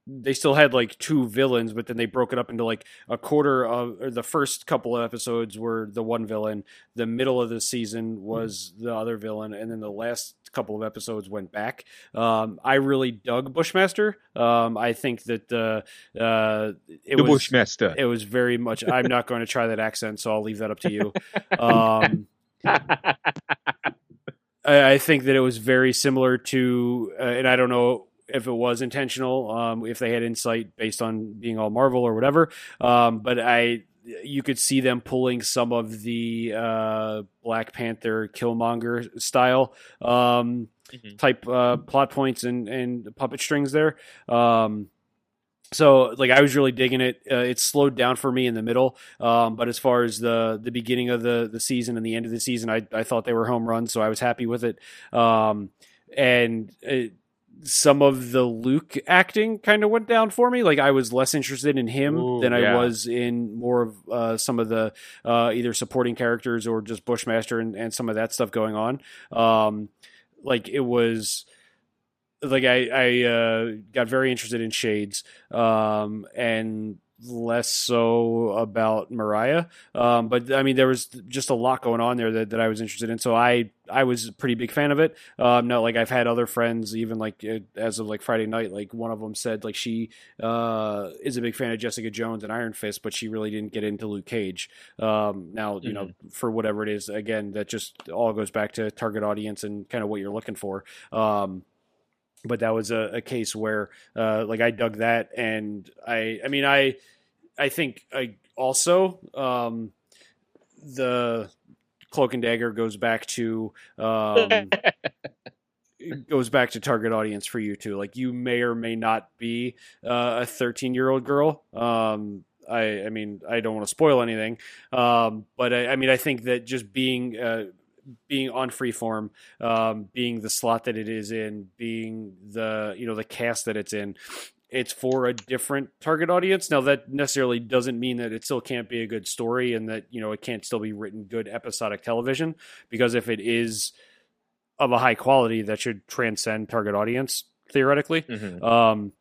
they still had like two villains, but then they broke it up into like a quarter of the first couple of episodes were the one villain, the middle of the season was the other villain, and then the last couple of episodes went back. Um, I really dug Bushmaster. Um, I think that the uh, it the was Bushmaster. It was very much. I'm not going to try that accent, so I'll leave that up to you. Um, I, think that it was very similar to, uh, and I don't know if it was intentional, um, if they had insight based on being all Marvel or whatever. Um, but I, you could see them pulling some of the uh, Black Panther Killmonger style um, mm-hmm. type uh, plot points and, and puppet strings there. Um, so like I was really digging it. Uh, it slowed down for me in the middle, um, but as far as the the beginning of the the season and the end of the season, I I thought they were home runs, so I was happy with it. Um, and it, some of the Luke acting kind of went down for me. Like I was less interested in him Ooh, than I was in more of uh, some of the uh, either supporting characters or just Bushmaster and, and some of that stuff going on. Um, like it was like I, I uh, got very interested in Shades um, and less so about Mariah. Um, but I mean, there was just a lot going on there that, that I was interested in. So I, I was a pretty big fan of it. Um, no, like I've had other friends, even like uh, as of like Friday night, like one of them said like she uh, is a big fan of Jessica Jones and Iron Fist, but she really didn't get into Luke Cage. Um, now, you mm-hmm. know, for whatever it is, again, that just all goes back to target audience and kind of what you're looking for. Um, but that was a, a case where uh, like I dug that, and I I mean I I think I also um, the cloak and dagger goes back to um, goes back to target audience for you too. Like you may or may not be uh, a 13 year old girl. Um, I, I mean, I don't want to spoil anything, um, but I, I, mean, I think that just being uh, being on freeform, um, being the slot that it is in, being the you know the cast that it's in, it's for a different target audience. Now that necessarily doesn't mean that it still can't be a good story and that you know it can't still be written good episodic television because if it is of a high quality, that should transcend target audience theoretically. Mm-hmm. Um,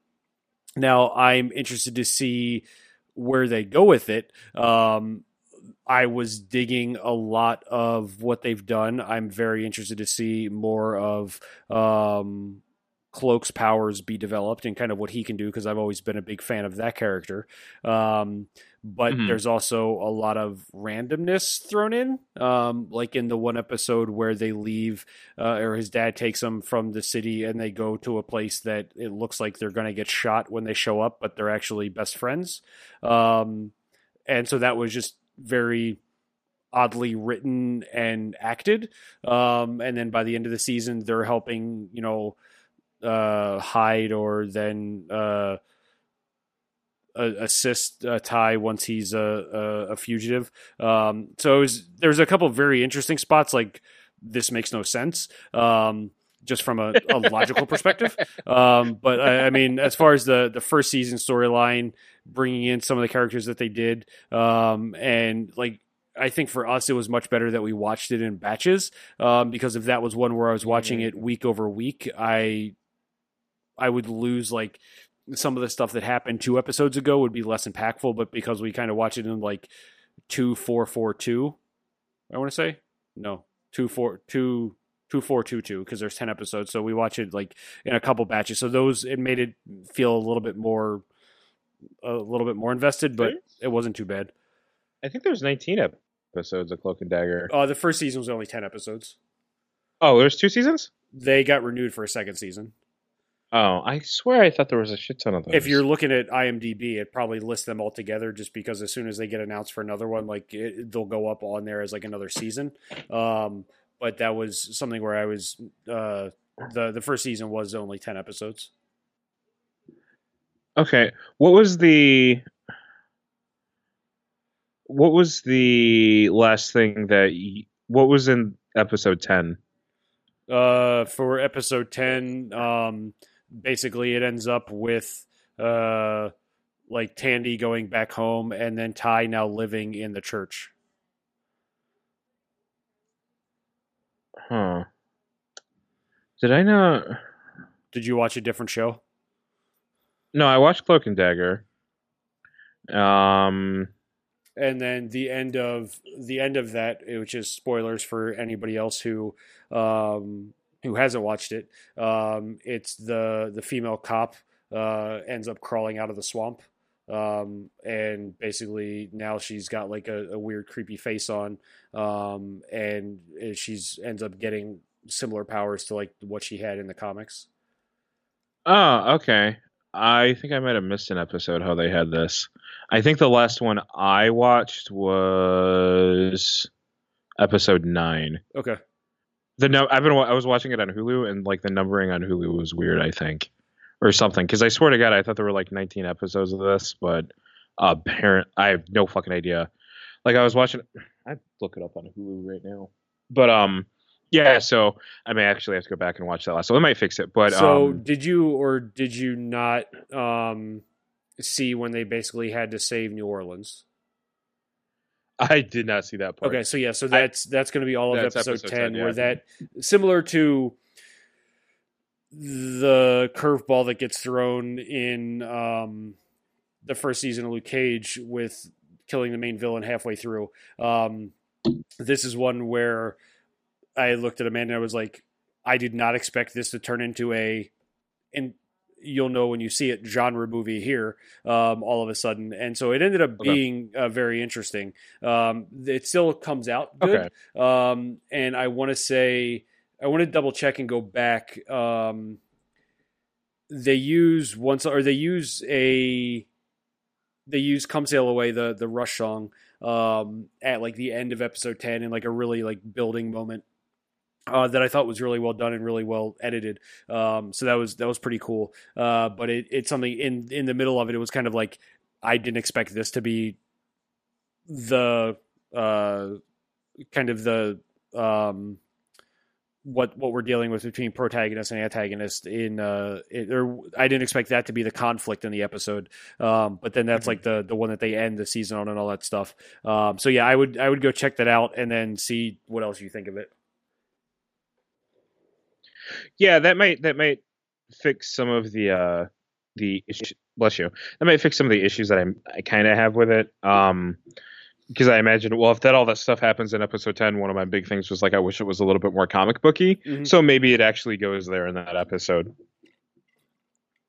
now I'm interested to see where they go with it. Um, I was digging a lot of what they've done. I'm very interested to see more of um, Cloak's powers be developed and kind of what he can do because I've always been a big fan of that character. Um, but Mhm. there's also a lot of randomness thrown in, um, like in the one episode where they leave, uh, or his dad takes them from the city and they go to a place that it looks like they're going to get shot when they show up, but they're actually best friends. Um, and so that was just very oddly written and acted. Um, and then by the end of the season, they're helping, you know, uh, hide or then uh, assist uh, Ty once he's a, a, a fugitive. Um, so it was, there's a couple of very interesting spots. Like this makes no sense. Um, just from a, a logical perspective, um, but I, I mean, as far as the the first season storyline, bringing in some of the characters that they did, um, and like I think for us, it was much better that we watched it in batches um, because if that was one where I was watching it week over week, I I would lose like some of the stuff that happened two episodes ago would be less impactful. But because we kind of watch it in like two four four two, I want to say no two four two two four two two because there's ten episodes, so we watch it like in a couple batches. So those it made it feel a little bit more a little bit more invested, but it wasn't too bad. I think there's 19 episodes of Cloak and Dagger. Uh, the first season was only 10 episodes. Oh, there's two seasons. They got renewed for a second season. Oh, I swear I thought there was a shit ton of those. If you're looking at IMDb, it probably lists them all together just because as soon as they get announced for another one, like it, they'll go up on there as like another season. Um, but that was something where I was uh, the the first season was only 10 episodes. Okay, what was the what was the last thing that y- what was in episode 10? Uh, for episode 10, um, basically it ends up with uh, like Tandy going back home and then Ty now living in the church. Huh. Did I not Did you watch a different show? No, I watched Cloak and Dagger. Um and then the end of the end of that, which is spoilers for anybody else who um, who hasn't watched it. Um, it's the the female cop uh, ends up crawling out of the swamp, um, and basically now she's got like a, a weird, creepy face on, um, and she's ends up getting similar powers to like what she had in the comics. Oh, okay. I think I might have missed an episode how they had this. I think the last one I watched was episode nine. Okay. The no, I've been I was watching it on Hulu and like the numbering on Hulu was weird. I think or something because I swear to God I thought there were like 19 episodes of this, but apparent I have no fucking idea. Like I was watching, I look it up on Hulu right now, but um. Yeah, so I may actually have to go back and watch that last. So it might fix it, but so um, did you or did you not um, see when they basically had to save New Orleans? I did not see that part. Okay, so yeah, so that's that's going to be all of episode, episode 10, 10, yeah. where that similar to the curveball that gets thrown in um, the first season of Luke Cage with killing the main villain halfway through. Um, this is one where I looked at Amanda and I was like, I did not expect this to turn into a, and you'll know when you see it, genre movie here um, all of a sudden. And so it ended up Okay. being uh, very interesting. Um, it still comes out good. Okay. Um, and I want to say, I want to double check and go back. Um, they use once, or they use a, they use "Come Sail Away" the the Rush song um, at like the end of episode ten in like a really like building moment uh, that I thought was really well done and really well edited. Um, so that was that was pretty cool. Uh, but it, it's something in in the middle of it. It was kind of like I didn't expect this to be the uh, kind of the um, what what we're dealing with between protagonist and antagonist in uh it, or I didn't expect that to be the conflict in the episode um but then that's Mhm. like the the one that they end the season on and all that stuff um so yeah I would I would go check that out and then see what else you think of it Yeah, that might that might fix some of the uh the issue, bless you. That might fix some of the issues that I I kind of have with it. Um because I imagine well if that all that stuff happens in episode 10 one of my big things was like I wish it was a little bit more comic booky. Mhm. So maybe it actually goes there in that episode.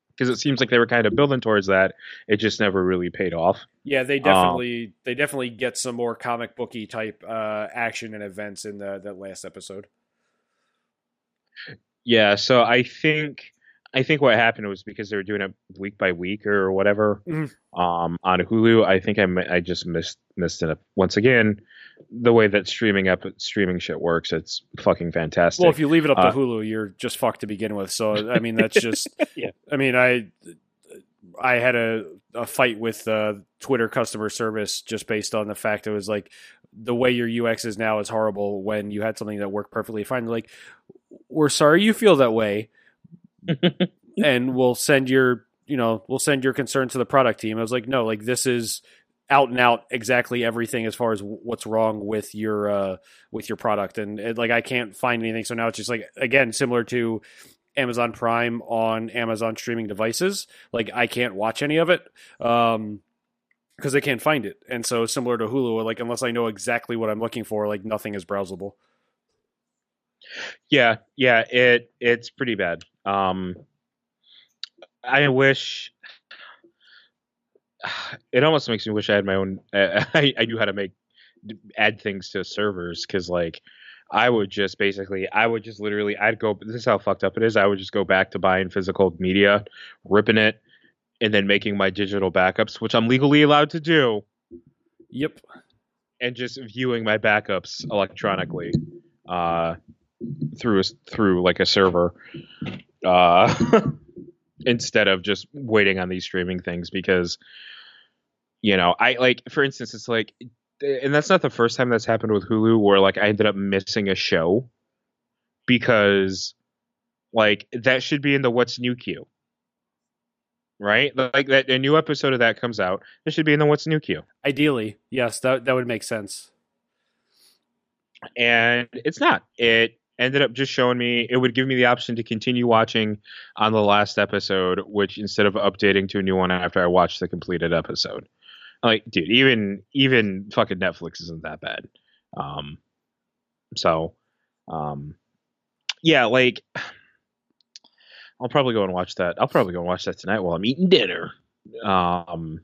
because it seems like they were kind of building towards that. It just never really paid off. Yeah, they definitely um, they definitely get some more comic booky type uh, action and events in the that last episode. Yeah, so I think I think what happened was because they were doing it week by week or whatever mm-hmm. um, on Hulu. I think I, I just missed missed it up. once again. The way that streaming up streaming shit works, it's fucking fantastic. Well, if you leave it up uh, to Hulu, you're just fucked to begin with. So I mean, that's just. yeah. I mean, I I had a, a fight with uh, Twitter customer service just based on the fact it was like the way your UX is now is horrible when you had something that worked perfectly fine. Like, we're sorry you feel that way and we'll send your you know we'll send your concern to the product team. I was like, no, like this is out and out exactly everything as far as what's wrong with your uh with your product and it, like I can't find anything. So now it's just like again similar to Amazon Prime on Amazon streaming devices. Like I can't watch any of it. Um because I can't find it. And so similar to Hulu, like unless I know exactly what I'm looking for, like nothing is browsable. Yeah, yeah, it it's pretty bad. Um, I wish it almost makes me wish I had my own. I, I knew how to make add things to servers because like I would just basically I would just literally I'd go. This is how fucked up it is. I would just go back to buying physical media, ripping it, and then making my digital backups, which I'm legally allowed to do. Yep. And just viewing my backups electronically. Uh, through a, through like a server uh, instead of just waiting on these streaming things because you know I like for instance it's like and that's not the first time that's happened with Hulu where like I ended up missing a show because like that should be in the what's new queue right? Like that a new episode of that comes out it should be in the what's new queue. Ideally yes that that would make sense. And it's not. It ended up just showing me it would give me the option to continue watching on the last episode which instead of updating to a new one after i watched the completed episode. Like dude even even fucking netflix isn't that bad. Um so um yeah like i'll probably go and watch that i'll probably go and watch that tonight while i'm eating dinner. Um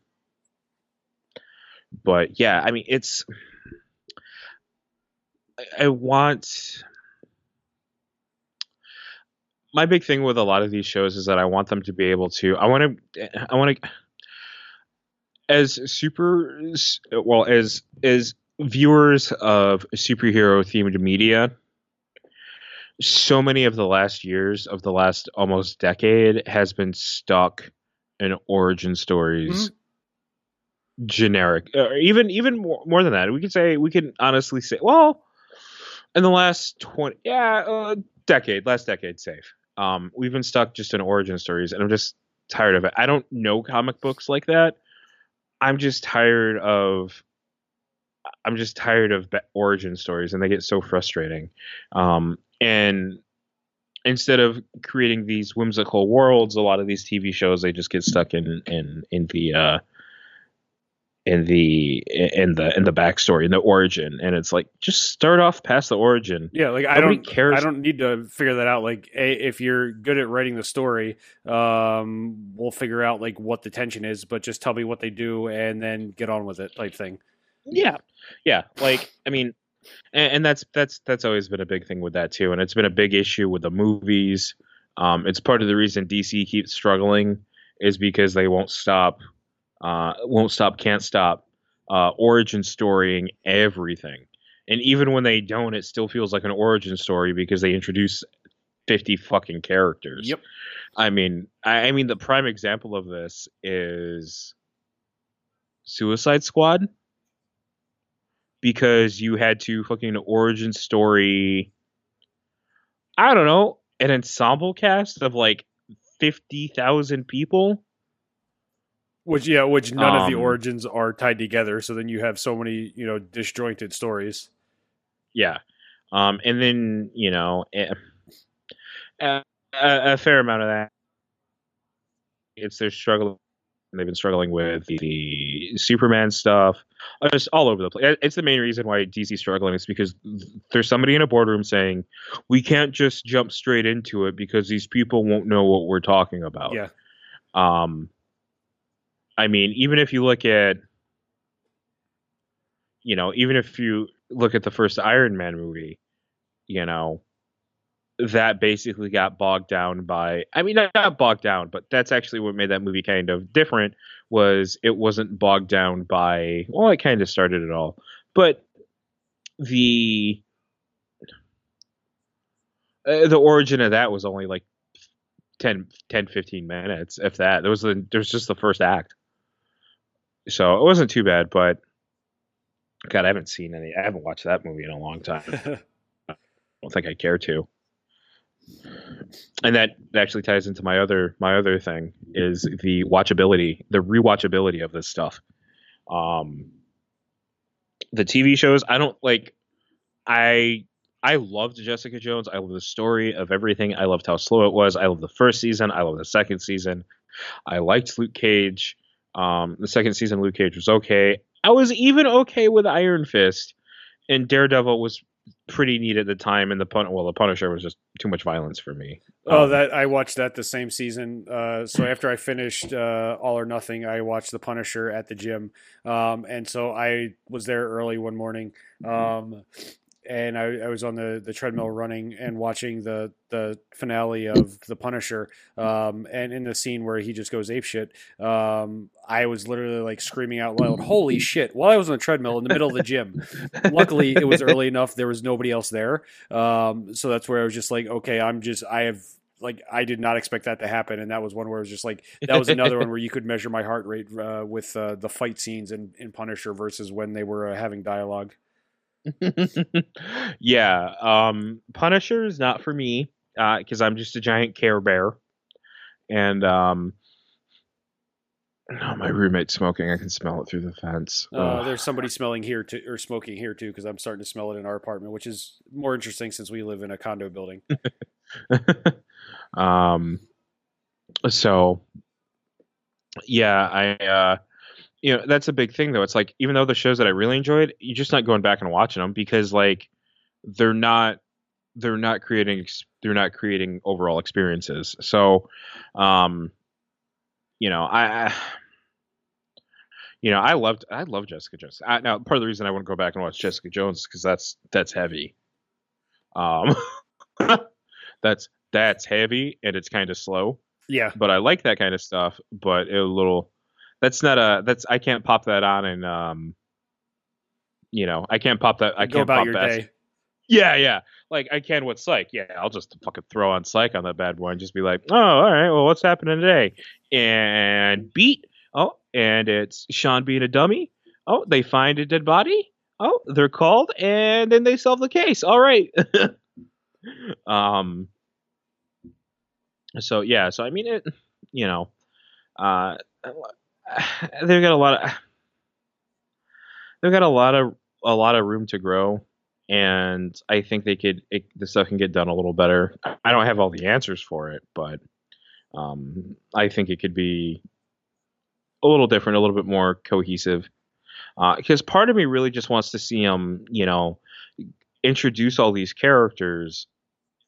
but yeah i mean it's I want my big thing with a lot of these shows is that I want them to be able to. I want to. I want to. As super, well as as viewers of superhero themed media, so many of the last years of the last almost decade has been stuck in origin stories. Mm-hmm generic or even even more, more than that we could say we can honestly say well in the last 20 yeah uh, decade last decade safe um, we've been stuck just in origin stories, and I'm just tired of it. I don't know comic books like that. I'm just tired of. I'm just tired of origin stories, and they get so frustrating. Um, and instead of creating these whimsical worlds, a lot of these TV shows they just get stuck in in in the uh, in the in the in the backstory in the origin. And it's like just start off past the origin. Yeah like Nobody i don't cares. I don't need to figure that out. Like a, if you're good at writing the story um we'll figure out like what the tension is but just tell me what they do and then get on with it type thing. Yeah. Yeah. Like i mean and, and that's that's that's always been a big thing with that too. And it's been a big issue with the movies. Um it's part of the reason dc keeps struggling is because they won't stop uh, won't stop, can't stop, uh, origin storying everything. And even when they don't, it still feels like an origin story because they introduce fifty fucking characters. Yep. I mean, I, I mean, the prime example of this is Suicide Squad because you had to fucking origin story. I don't know, an ensemble cast of like fifty thousand people which yeah, which none um, of the um, origins are tied together. So then you have so many you know disjointed stories. Yeah, um, and then you know eh, a, a, a fair amount of that. It's their struggle. They've been struggling with the, the Superman stuff, uh, just all over the place. It's the main reason why DC's struggling is because there's somebody in a boardroom saying we can't just jump straight into it because these people won't know what we're talking about. Yeah Um, I mean, even if you look at, you know, even if you look at the first Iron Man movie, you know, that basically got bogged down by I mean not bogged down, but that's actually what made that movie kind of different was it wasn't bogged down by well it kind of started it all. But the uh, the origin of that was only like 10, 10 15 minutes if that. There was the there was just the first act. So it wasn't too bad, but God, I haven't seen any I haven't watched that movie in a long time. I don't think I care to and that actually ties into my other my other thing is the watchability, the rewatchability of this stuff. Um, the TV shows, I don't like. I I loved Jessica Jones. I love the story of everything. I loved how slow it was. I love the first season. I love the second season. I liked Luke Cage. Um, the second season, Luke Cage was okay. I was even okay with Iron Fist, and Daredevil was pretty neat at the time, and the pun well, the Punisher was just too much violence for me. Oh, um, that I watched that the same season. Uh, so after I finished uh, All or Nothing, I watched the Punisher at the gym, um, and so I was there early one morning. Um, and I, I, was on the, the treadmill running and watching the, the finale of The Punisher. Um, and in the scene where he just goes apeshit, um, I was literally like screaming out loud, "Holy shit!" While I was on the treadmill in the middle of the gym. Luckily, it was early enough; there was nobody else there. Um, so that's where I was just like, "Okay, I'm just I have." Like I did not expect that to happen, and that was one where it was just like that was another one where you could measure my heart rate uh, with uh, the fight scenes in, in Punisher versus when they were uh, having dialogue. yeah, um, Punisher is not for me Uh because uh, I'm just a giant Care Bear, and um, oh, my roommate's smoking. I can smell it through the fence. Uh, there's somebody smelling here too, or smoking here too, because I'm starting to smell it in our apartment, which is more interesting since we live in a condo building. um, so yeah, I uh, you know that's a big thing though. It's like even though the shows that i really enjoyed you're just not going back and watching them because like they're not they're not creating they're not creating overall experiences. So um you know i, I you know i loved i love jessica jones. I, now part of the reason i want to go back and watch jessica jones because that's that's heavy. Um that's that's heavy and it's kind of slow. Yeah. But i like that kind of stuff but a little that's not a that's I can't pop that on and um you know I can't pop that I can't about pop your that. day. Yeah, yeah. Like I can with Psych. Yeah, I'll just fucking throw on Psych on that bad boy and just be like, oh, all right. Well, what's happening today? And beat. Oh, and it's Shawn being a dummy. Oh, they find a dead body. Oh, they're called, and then they solve the case. All right. um. So yeah. So I mean, it. You know. Uh they've got a lot of they've got a lot of a lot of room to grow and I think they could it, the stuff can get done a little better. I don't have all the answers for it, but um, I think it could be a little different, a little bit more cohesive. Because uh, part of me really just wants to see them, you know, introduce all these characters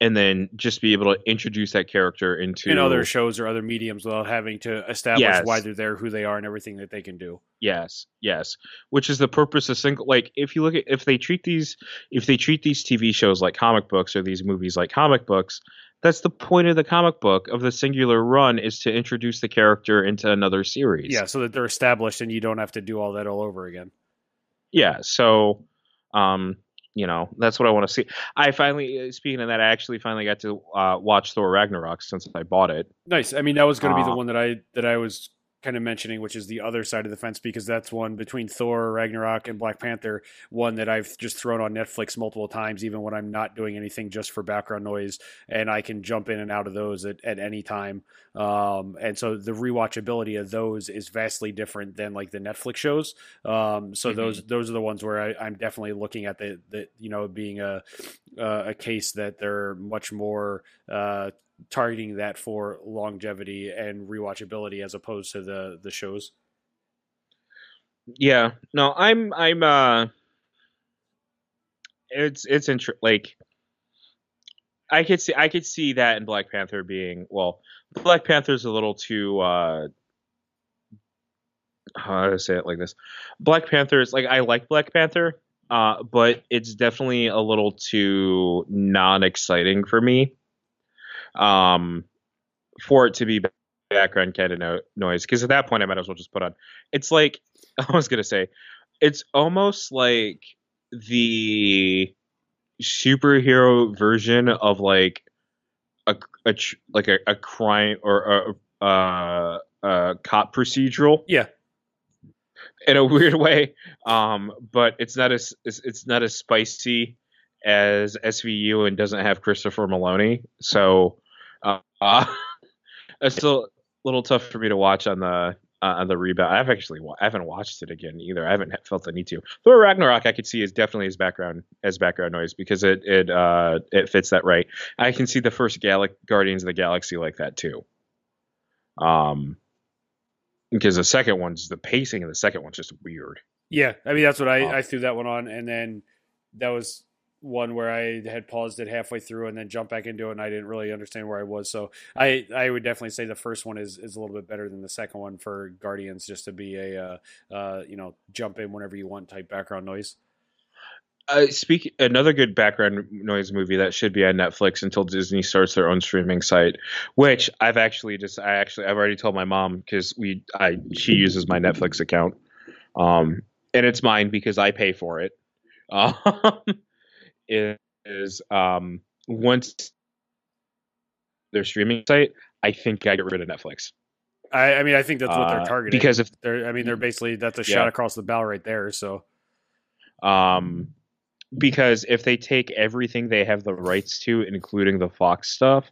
and then just be able to introduce that character into in other shows or other mediums without having to establish yes. why they're there, who they are, and everything that they can do. Yes, yes. Which is the purpose of single. Like, if you look at if they treat these if they treat these TV shows like comic books or these movies like comic books, that's the point of the comic book of the singular run is to introduce the character into another series. Yeah, so that they're established and you don't have to do all that all over again. Yeah. So, um, you know that's what I want to see. I finally, uh, speaking of that, I actually finally got to uh, watch Thor Ragnarok since I bought it. Nice. I mean, that was going to uh, be the one that I that I was kind of mentioning, which is the other side of the fence, because that's one between Thor, Ragnarok, and Black Panther, one that I've just thrown on Netflix multiple times, even when I'm not doing anything just for background noise, and I can jump in and out of those at, at any time. Um, and so the rewatchability of those is vastly different than like the Netflix shows. Um, so mm-hmm. those those are the ones where I, am definitely looking at the, the you know being a a case that they're much more uh, targeting that for longevity and rewatchability as opposed to the the shows. Yeah, no, I'm I'm uh, it's it's inter- like I could see I could see that in Black Panther being well. Black Panther's a little too. uh How do I say it like this? Black Panther's like I like Black Panther, uh, but it's definitely a little too non-exciting for me. Um, for it to be background kind of no- noise, because at that point I might as well just put on. It's like I was gonna say, it's almost like the superhero version of like a, a tr- like a, a crime or a, a, a cop procedural Yeah. in a weird way um but it's not as it's, it's not as spicy as SVU and doesn't have Christopher Meloni so uh, it's still a little tough for me to watch on the uh, on the rebound. I've actually I haven't watched it again either. I haven't felt the need to. Thor Ragnarok I could see is definitely as background as background noise because it it uh it fits that right. I can see the first Galac Guardians of the Galaxy like that too. Um, because the second one's the pacing of the second one's just weird. Yeah, I mean that's what I, Um, I threw that one on, and then that was one where I had paused it halfway through and then jumped back into it, and I didn't really understand where I was. So I I would definitely say the first one is is a little bit better than the second one for Guardians, just to be a uh, uh you know jump in whenever you want type background noise. Uh, speak another good background noise movie that should be on Netflix until Disney starts their own streaming site, which I've actually just I actually I've already told my mom because we I she uses my Netflix account, um, and it's mine because I pay for it. Um, is um once their streaming site, I think I get rid of Netflix I, I mean I think that's what Uh, they're targeting because if they're I mean they're basically that's a Yeah. shot across the bow right there. So um because if they take everything they have the rights to including the fox stuff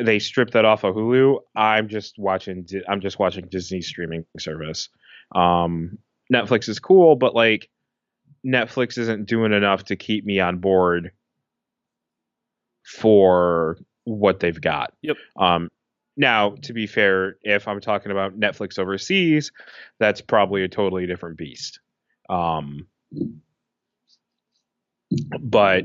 they strip that off of hulu i'm just watching i'm just watching disney streaming service um netflix is cool but like netflix isn't doing enough to keep me on board for what they've got Yep. um now to be fair if i'm talking about netflix overseas that's probably a totally different beast um, but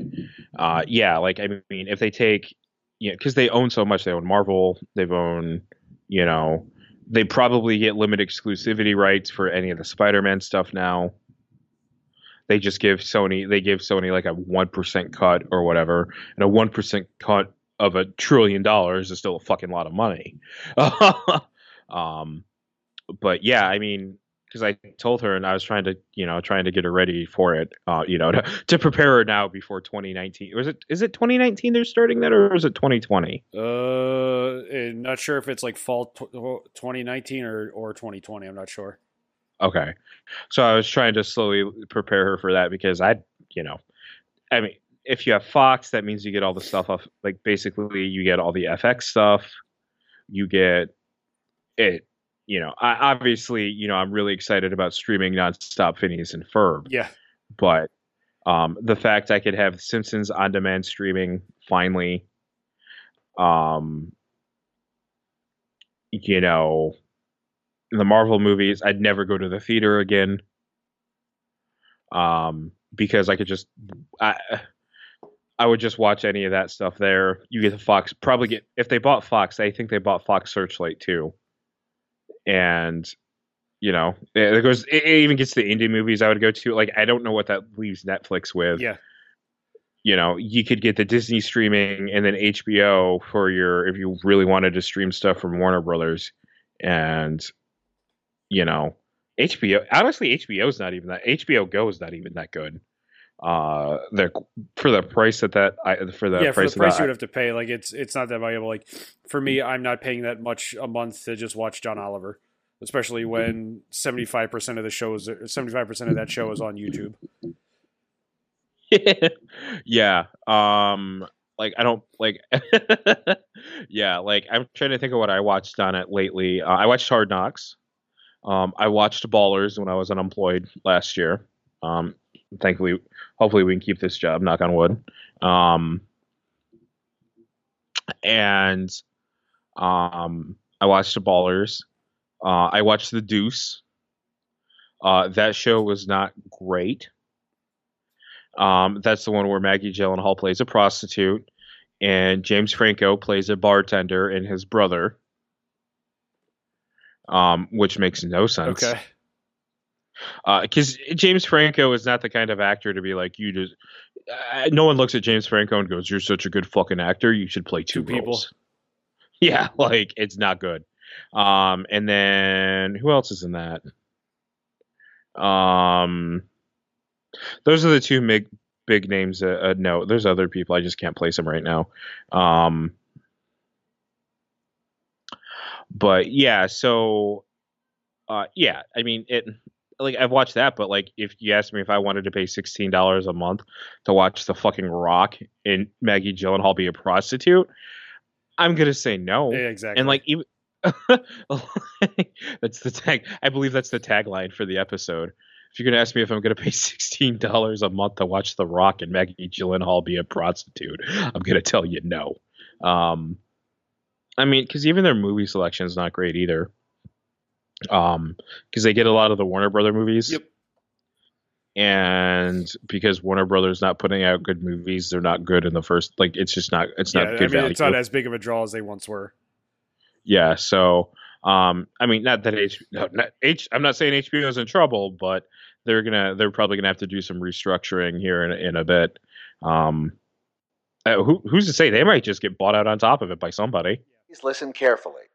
uh, yeah, like I mean, if they take, you know, because they own so much, they own Marvel, they've own, you know, they probably get limited exclusivity rights for any of the Spider-Man stuff now. They just give Sony, they give Sony like a one percent cut or whatever, and a one percent cut of a trillion dollars is still a fucking lot of money. um, but yeah, I mean, because I told her and I was trying to, you know, trying to get her ready for it, uh, you know, to, to prepare her now before 2019. Was it? Is it 2019 they're starting that, or is it 2020? uh, eh, not sure if it's like fall tw- 2019 or or 2020. I'm not sure. Okay, so I was trying to slowly prepare her for that because I, you know, I mean, if you have Fox, that means you get all the stuff off. Like basically, you get all the FX stuff. You get it. You know, I, obviously, you know, I'm really excited about streaming nonstop Phineas and Ferb. Yeah, but um, the fact I could have Simpsons on demand streaming finally, um, you know, the Marvel movies, I'd never go to the theater again, um, because I could just I. I would just watch any of that stuff there. You get the Fox, probably get if they bought Fox. I think they bought Fox Searchlight too, and you know, it, goes. It, it even gets to the indie movies I would go to. Like, I don't know what that leaves Netflix with. yeah. You know, you could get the Disney streaming and then HBO for your if you really wanted to stream stuff from Warner Brothers, and you know, HBO. Honestly, HBO is not even that. HBO Go is not even that good. Uh, they're for the price that that I for the yeah, for the price of you that, would have to pay, like it's it's not that valuable. Like for me, I'm not paying that much a month to just watch John Oliver, especially when 75 percent of the shows, 75 percent of that show is on YouTube. yeah. Um like I don't like yeah, like I'm trying to think of what I watched on it lately. Uh, I watched Hard Knocks. Um I watched Ballers when I was unemployed last year. Um thankfully hopefully we can keep this job, knock on wood. Um and um I watched Ballers. Uh I watched The Deuce. Uh that show was not great. Um, that's the one where Maggie Gyllenhaal plays a prostitute, and James Franco plays a bartender and his brother, um, which makes no sense. Okay. because uh, James Franco is not the kind of actor to be like you just. Uh, no one looks at James Franco and goes, "You're such a good fucking actor. You should play two, Two people. roles." Yeah, like it's not good. Um, and then who else is in that? Um, those are the two big big names. Uh, uh, no, there's other people. I just can't place them right now. Um, but yeah, so uh, yeah, I mean it. Like I've watched that, but like if you asked me if I wanted to pay sixteen dollars a month to watch The fucking Rock and Maggie Gyllenhaal be a prostitute, I'm gonna say no. Yeah, exactly. And like even that's the tag. I believe that's the tagline for the episode. If you're gonna ask me if I'm gonna pay sixteen dollars a month to watch The Rock and Maggie Gyllenhaal be a prostitute, I'm gonna tell you no. Um, I mean, because even their movie selection is not great either. Um, because they get a lot of the Warner Brother movies. Yep. And because Warner Brothers not putting out good movies, they're not good in the first. Like, it's just not. It's yeah, not I mean, value. it's not as big of a draw as they once were. Yeah, so um, I mean, not that H, no, not H. I'm not saying HBO is in trouble, but they're gonna, they're probably gonna have to do some restructuring here in, in a bit. Um, uh, who, who's to say they might just get bought out on top of it by somebody? Please listen carefully.